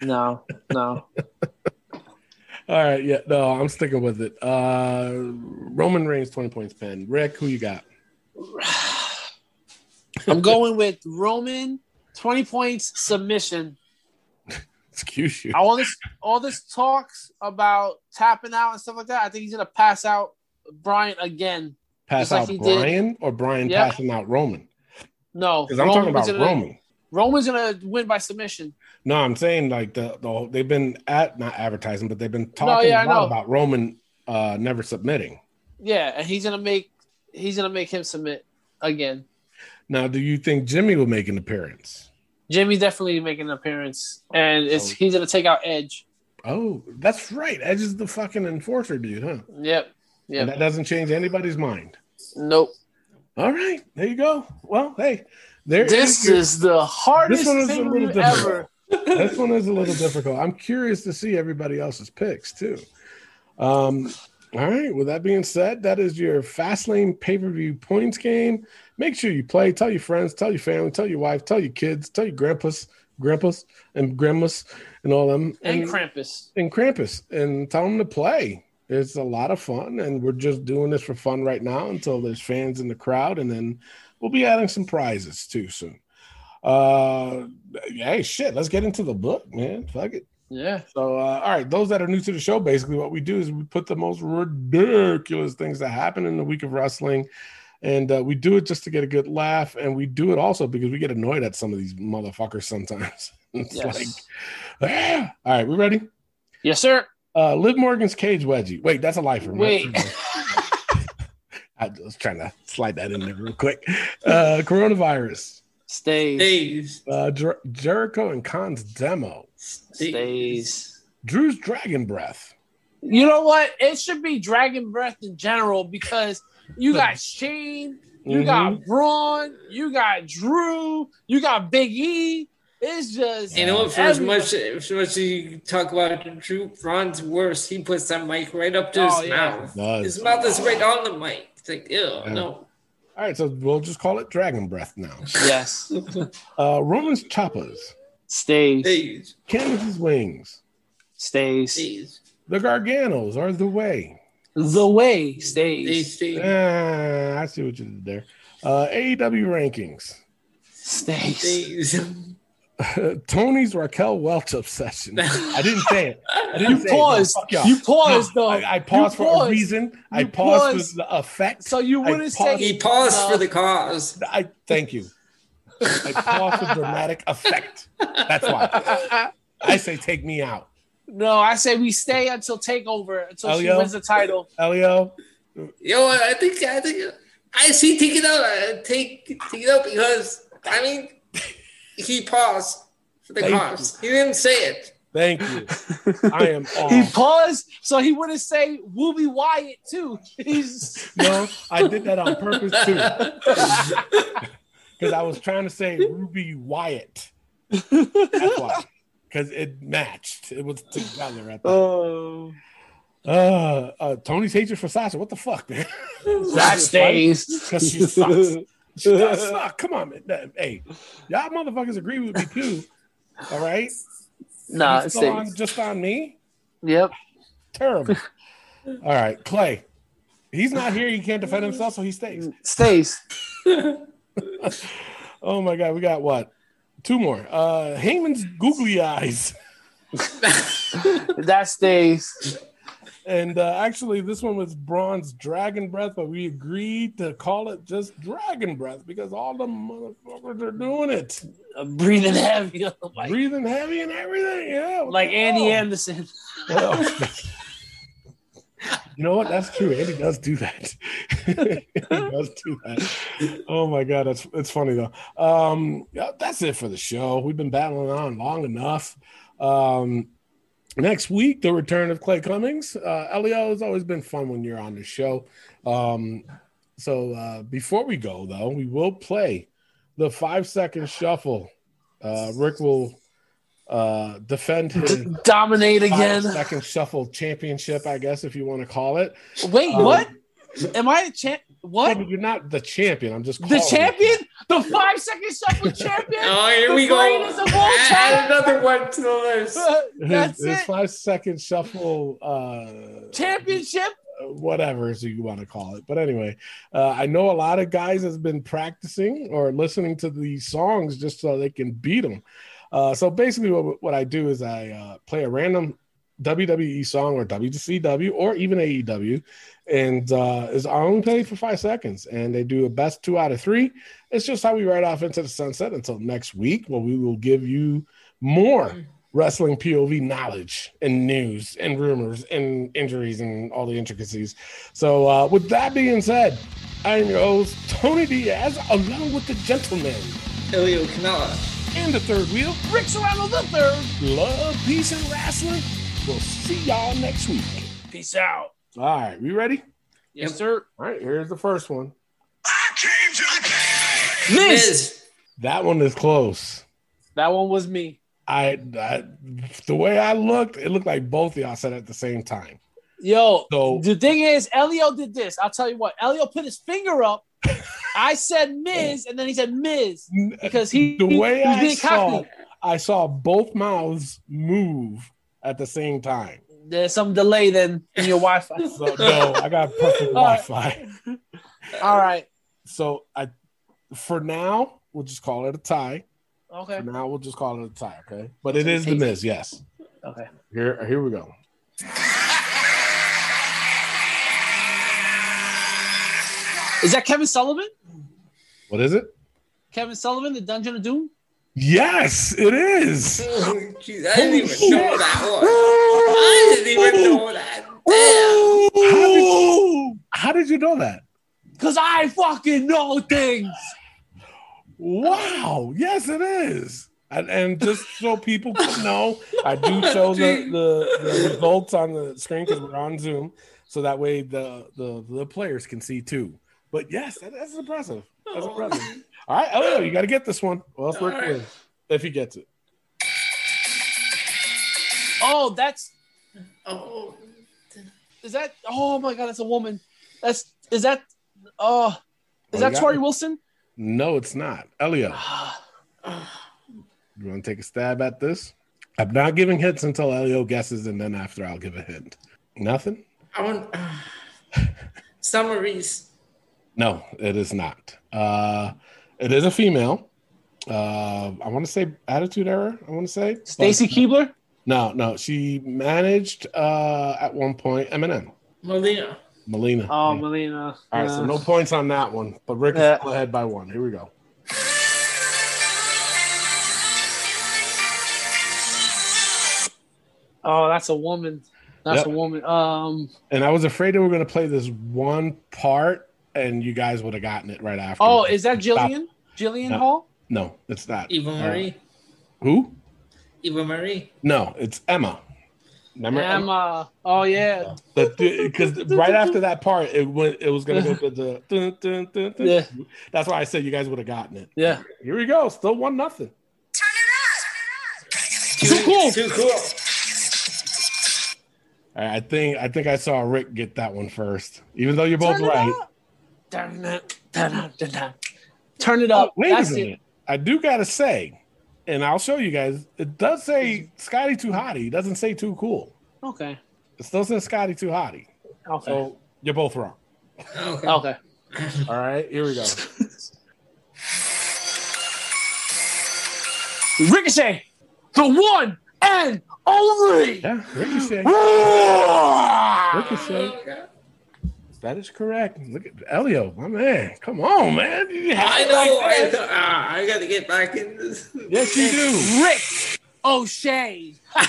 No, no. All right. Yeah. No, I'm sticking with it. Uh, Roman Reigns 20 points pin. Rick, who you got? I'm going with Roman, 20 points submission. Excuse you. All this all this talks about tapping out and stuff like that. I think he's gonna pass out Bryan again. Pass just like out did. Bryan or Bryan Yeah. passing out Roman? No, Because I'm talking Roman's about gonna- Roman. Roman's gonna win by submission. No, I'm saying like the, the whole- they've been at not advertising, but they've been talking yeah, lot know. about Roman uh never submitting. Yeah, and he's gonna make he's gonna make him submit again. Now, do you think Jimmy will make an appearance? Jimmy definitely making an appearance, and it's Oh. he's gonna take out Edge. Oh, that's right. Edge is the fucking enforcer dude, huh? Yep. And that doesn't change anybody's mind. Nope. All right, there you go. Well, hey, there This your- is the hardest This one is a thing little ever. this one is a little difficult. I'm curious to see everybody else's picks too. Um, all right. With that being said, that is your Fastlane pay per view points game. Make sure you play. Tell your friends. Tell your family. Tell your wife. Tell your kids. Tell your grandpas, grandpas, and grandmas, and all them. And Krampus. and Krampus, and tell them to play. It's a lot of fun, and we're just doing this for fun right now until there's fans in the crowd, and then we'll be adding some prizes too soon. Uh, hey, shit, let's get into the book, man. Fuck it. Yeah. So, uh, all right, those that are new to the show, basically what we do is we put the most ridiculous things that happen in the week of wrestling, and uh, we do it just to get a good laugh, and we do it also because we get annoyed at some of these motherfuckers sometimes. it's Yes. like, ah. all right, we ready? Yes, sir. Uh, Liv Morgan's cage wedgie. Wait, that's a lifer. Wait. I was trying to slide that in there real quick. Uh, coronavirus. Stays. Stays. Uh, Jer- Jericho and Khan's demo. Stays. Drew's dragon breath. You know what? It should be Dragon Breath in general because you got Shane, you Mhm. got Braun, you got Drew, you got Big E. It's just You know what? For as much as much as you talk about Drew Braun's worse, he puts that mic right up to his Oh, yeah. mouth. Does. His mouth is right on the mic. It's like, ew, Yeah. no. All right, so we'll just call it dragon breath now. Yes. Uh, Roman's choppers. Stays. Stays. Candice's wings. Stays. Stays. The Garganos are the way. The way They stays. stay. Ah, I see what you did there. Uh, AEW rankings. Stays. Stays. Tony's Raquel Welch obsession. I didn't say it. I didn't You say paused. Fuck y'all. You paused though. I, I paused You for paused. a reason. I paused, paused. for the effect. So you wouldn't paused- say He paused No. for the cause. I thank you. I paused for dramatic effect. That's why I say take me out. No, I say we stay until takeover until she wins the title. Elio, Yo, I think I think I see take it out. uh, Take take it out because I mean he paused for the Thank cause. He didn't say it. thank you. I am He paused so he wouldn't say Wooby Wyatt too. He's No, I did that on purpose too. Because I was trying to say Ruby Wyatt. That's why. Because it matched. It was together at the oh Uh, uh, Tony's hatred for Sasha. What the fuck, man? that stays. Because she sucks. She does suck. Come on, man. Hey, y'all motherfuckers agree with me too. All right. Nah, You it still on, just on me. Yep. Terrible. All right, Clay. He's not here. He can't defend himself, so he stays. Stays. Oh my god, we got what? Two more. Uh Heyman's googly eyes. That stays. And uh, actually, this one was Braun's Dragon Breath, but we agreed to call it just Dragon Breath because all the motherfuckers are doing it. I'm breathing heavy. like, Breathing heavy and everything. Yeah. like Andy hell? Anderson. Well, you know what? That's true. Andy does do that. he does do that. Oh my god, that's it's funny though. Um, yeah, that's it for the show. We've been battling on long enough. Um, next week, the return of Clay Cummings. Uh, Elio, has always been fun when you're on the show. Um, so uh, before we go though, we will play the five second shuffle. Uh, Rick will uh, defend his Dominate again. second shuffle championship, I guess, if you want to call it. Wait, Um, what? Am I a champ? What? you're not the champion. I'm just The champion. Champion? The five second shuffle champion? Oh, here The we go. greatest of all Add time. another one to the list. His, That's his it. five second shuffle, uh, Championship? whatever so you want to call it. But anyway, uh, I know a lot of guys has been practicing or listening to these songs just so they can beat them. Uh, so basically, what, what I do is I uh, play a random WWE song or WCW or even AEW, and uh, is I only play for five seconds, and they do a best two out of three. It's just how we ride off into the sunset until next week, where we will give you more wrestling POV knowledge and news and rumors and injuries and all the intricacies. So, uh, with that being said, I'm your host Tony Diaz, along with the gentleman Elio Canella. and the third wheel. Rick Serrano the third. Love, peace, and wrestling. We'll see y'all next week. Peace out. All right, we ready? Yes, sir. All right, here's the first one. Miz. Miz. That one is close. That one was me. I, I the way I looked, it looked like both of y'all said it at the same time. Yo, So- the thing is, Elio did this. I'll tell you what. Elio put his finger up. I said Miz, and then he said Miz because he the way he was I saw, cocky. I saw both mouths move at the same time. There's some delay then in your Wi-Fi. So no, I got perfect All right. Wi-Fi. All right. So I, for now, we'll just call it a tie. Okay. For now, we'll just call it a tie. Okay, but it is the Miz. Yes. Okay. Here, here we go. Is that Kevin Sullivan? What is it? Kevin Sullivan, the Dungeon of Doom? Yes, it is. Oh, I didn't even know oh. that one. I didn't even know that. Damn. How did, you, how did you know that? Because I fucking know things. Wow. Yes, it is. And, and just so people know, I do show the, the, the results on the screen because we're on Zoom, so that way the, the the players can see too. But yes, that, that's impressive. That's oh, impressive. All right, Elio, you got to get this one. Or else Rick All right. wins if he gets it. Oh, that's Oh, is that oh my god, that's a woman. That's is that oh Oh, is you that got Torrie? Wilson? No, it's not. Elio, you want to take a stab at this? I'm not giving hints until Elio guesses, and then after I'll give a hint. Nothing? I want summaries. No, it is not. Uh, it is a female. Uh, I want to say Attitude Era. I want to say Stacy But- Keibler? No, no, she managed uh, at one point MNM, Molina. Melina. Oh, Yeah. Melina. All right, so Uh, no points on that one, but Rick is Yeah. still ahead by one. Here we go. Oh, that's a woman. That's Yep. a woman. Um. And I was afraid they were going to play this one part, and you guys would have gotten it right after. Oh, is that Stop. Jillian? Jillian No. Hall? No, it's not. Eva Uh, Marie. who? Eva Marie. No, it's Emma. Remember Emma? Emma. Oh yeah. Because right after that part, it went. It was gonna go to the. Dun, dun, dun, dun. Yeah. That's why I said you guys would have gotten it. Yeah. Here we go. Still one nothing. Turn it up. Too cool. Too cool. All right, I think I think I saw Rick get that one first, even though you're both Turn it right. Up. Turn it, turn it, turn it. Turn it Oh, up. wait That's a it. minute. I do gotta say, and I'll show you guys. It does say Scotty too hottie. It doesn't say too cool. Okay. It still says Scotty too hottie. Okay. So you're both wrong. Okay. okay. All right, here we go. Ricochet, the one and only. Yeah, Ricochet. Ricochet. Okay. That is correct. Look at Elio, my man. Come on, man. You I know. like I, that. know. Ah, I got to get back in this. Yes, you do. Rick O'Shea.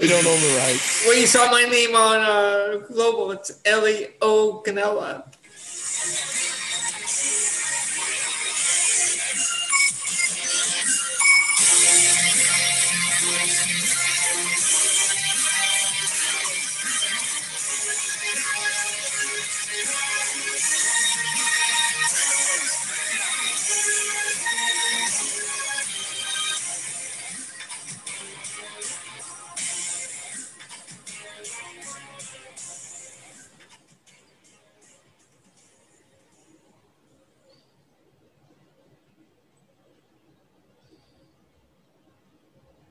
You don't know the right. When you saw my name on uh, Global, it's Ellie O. Canella.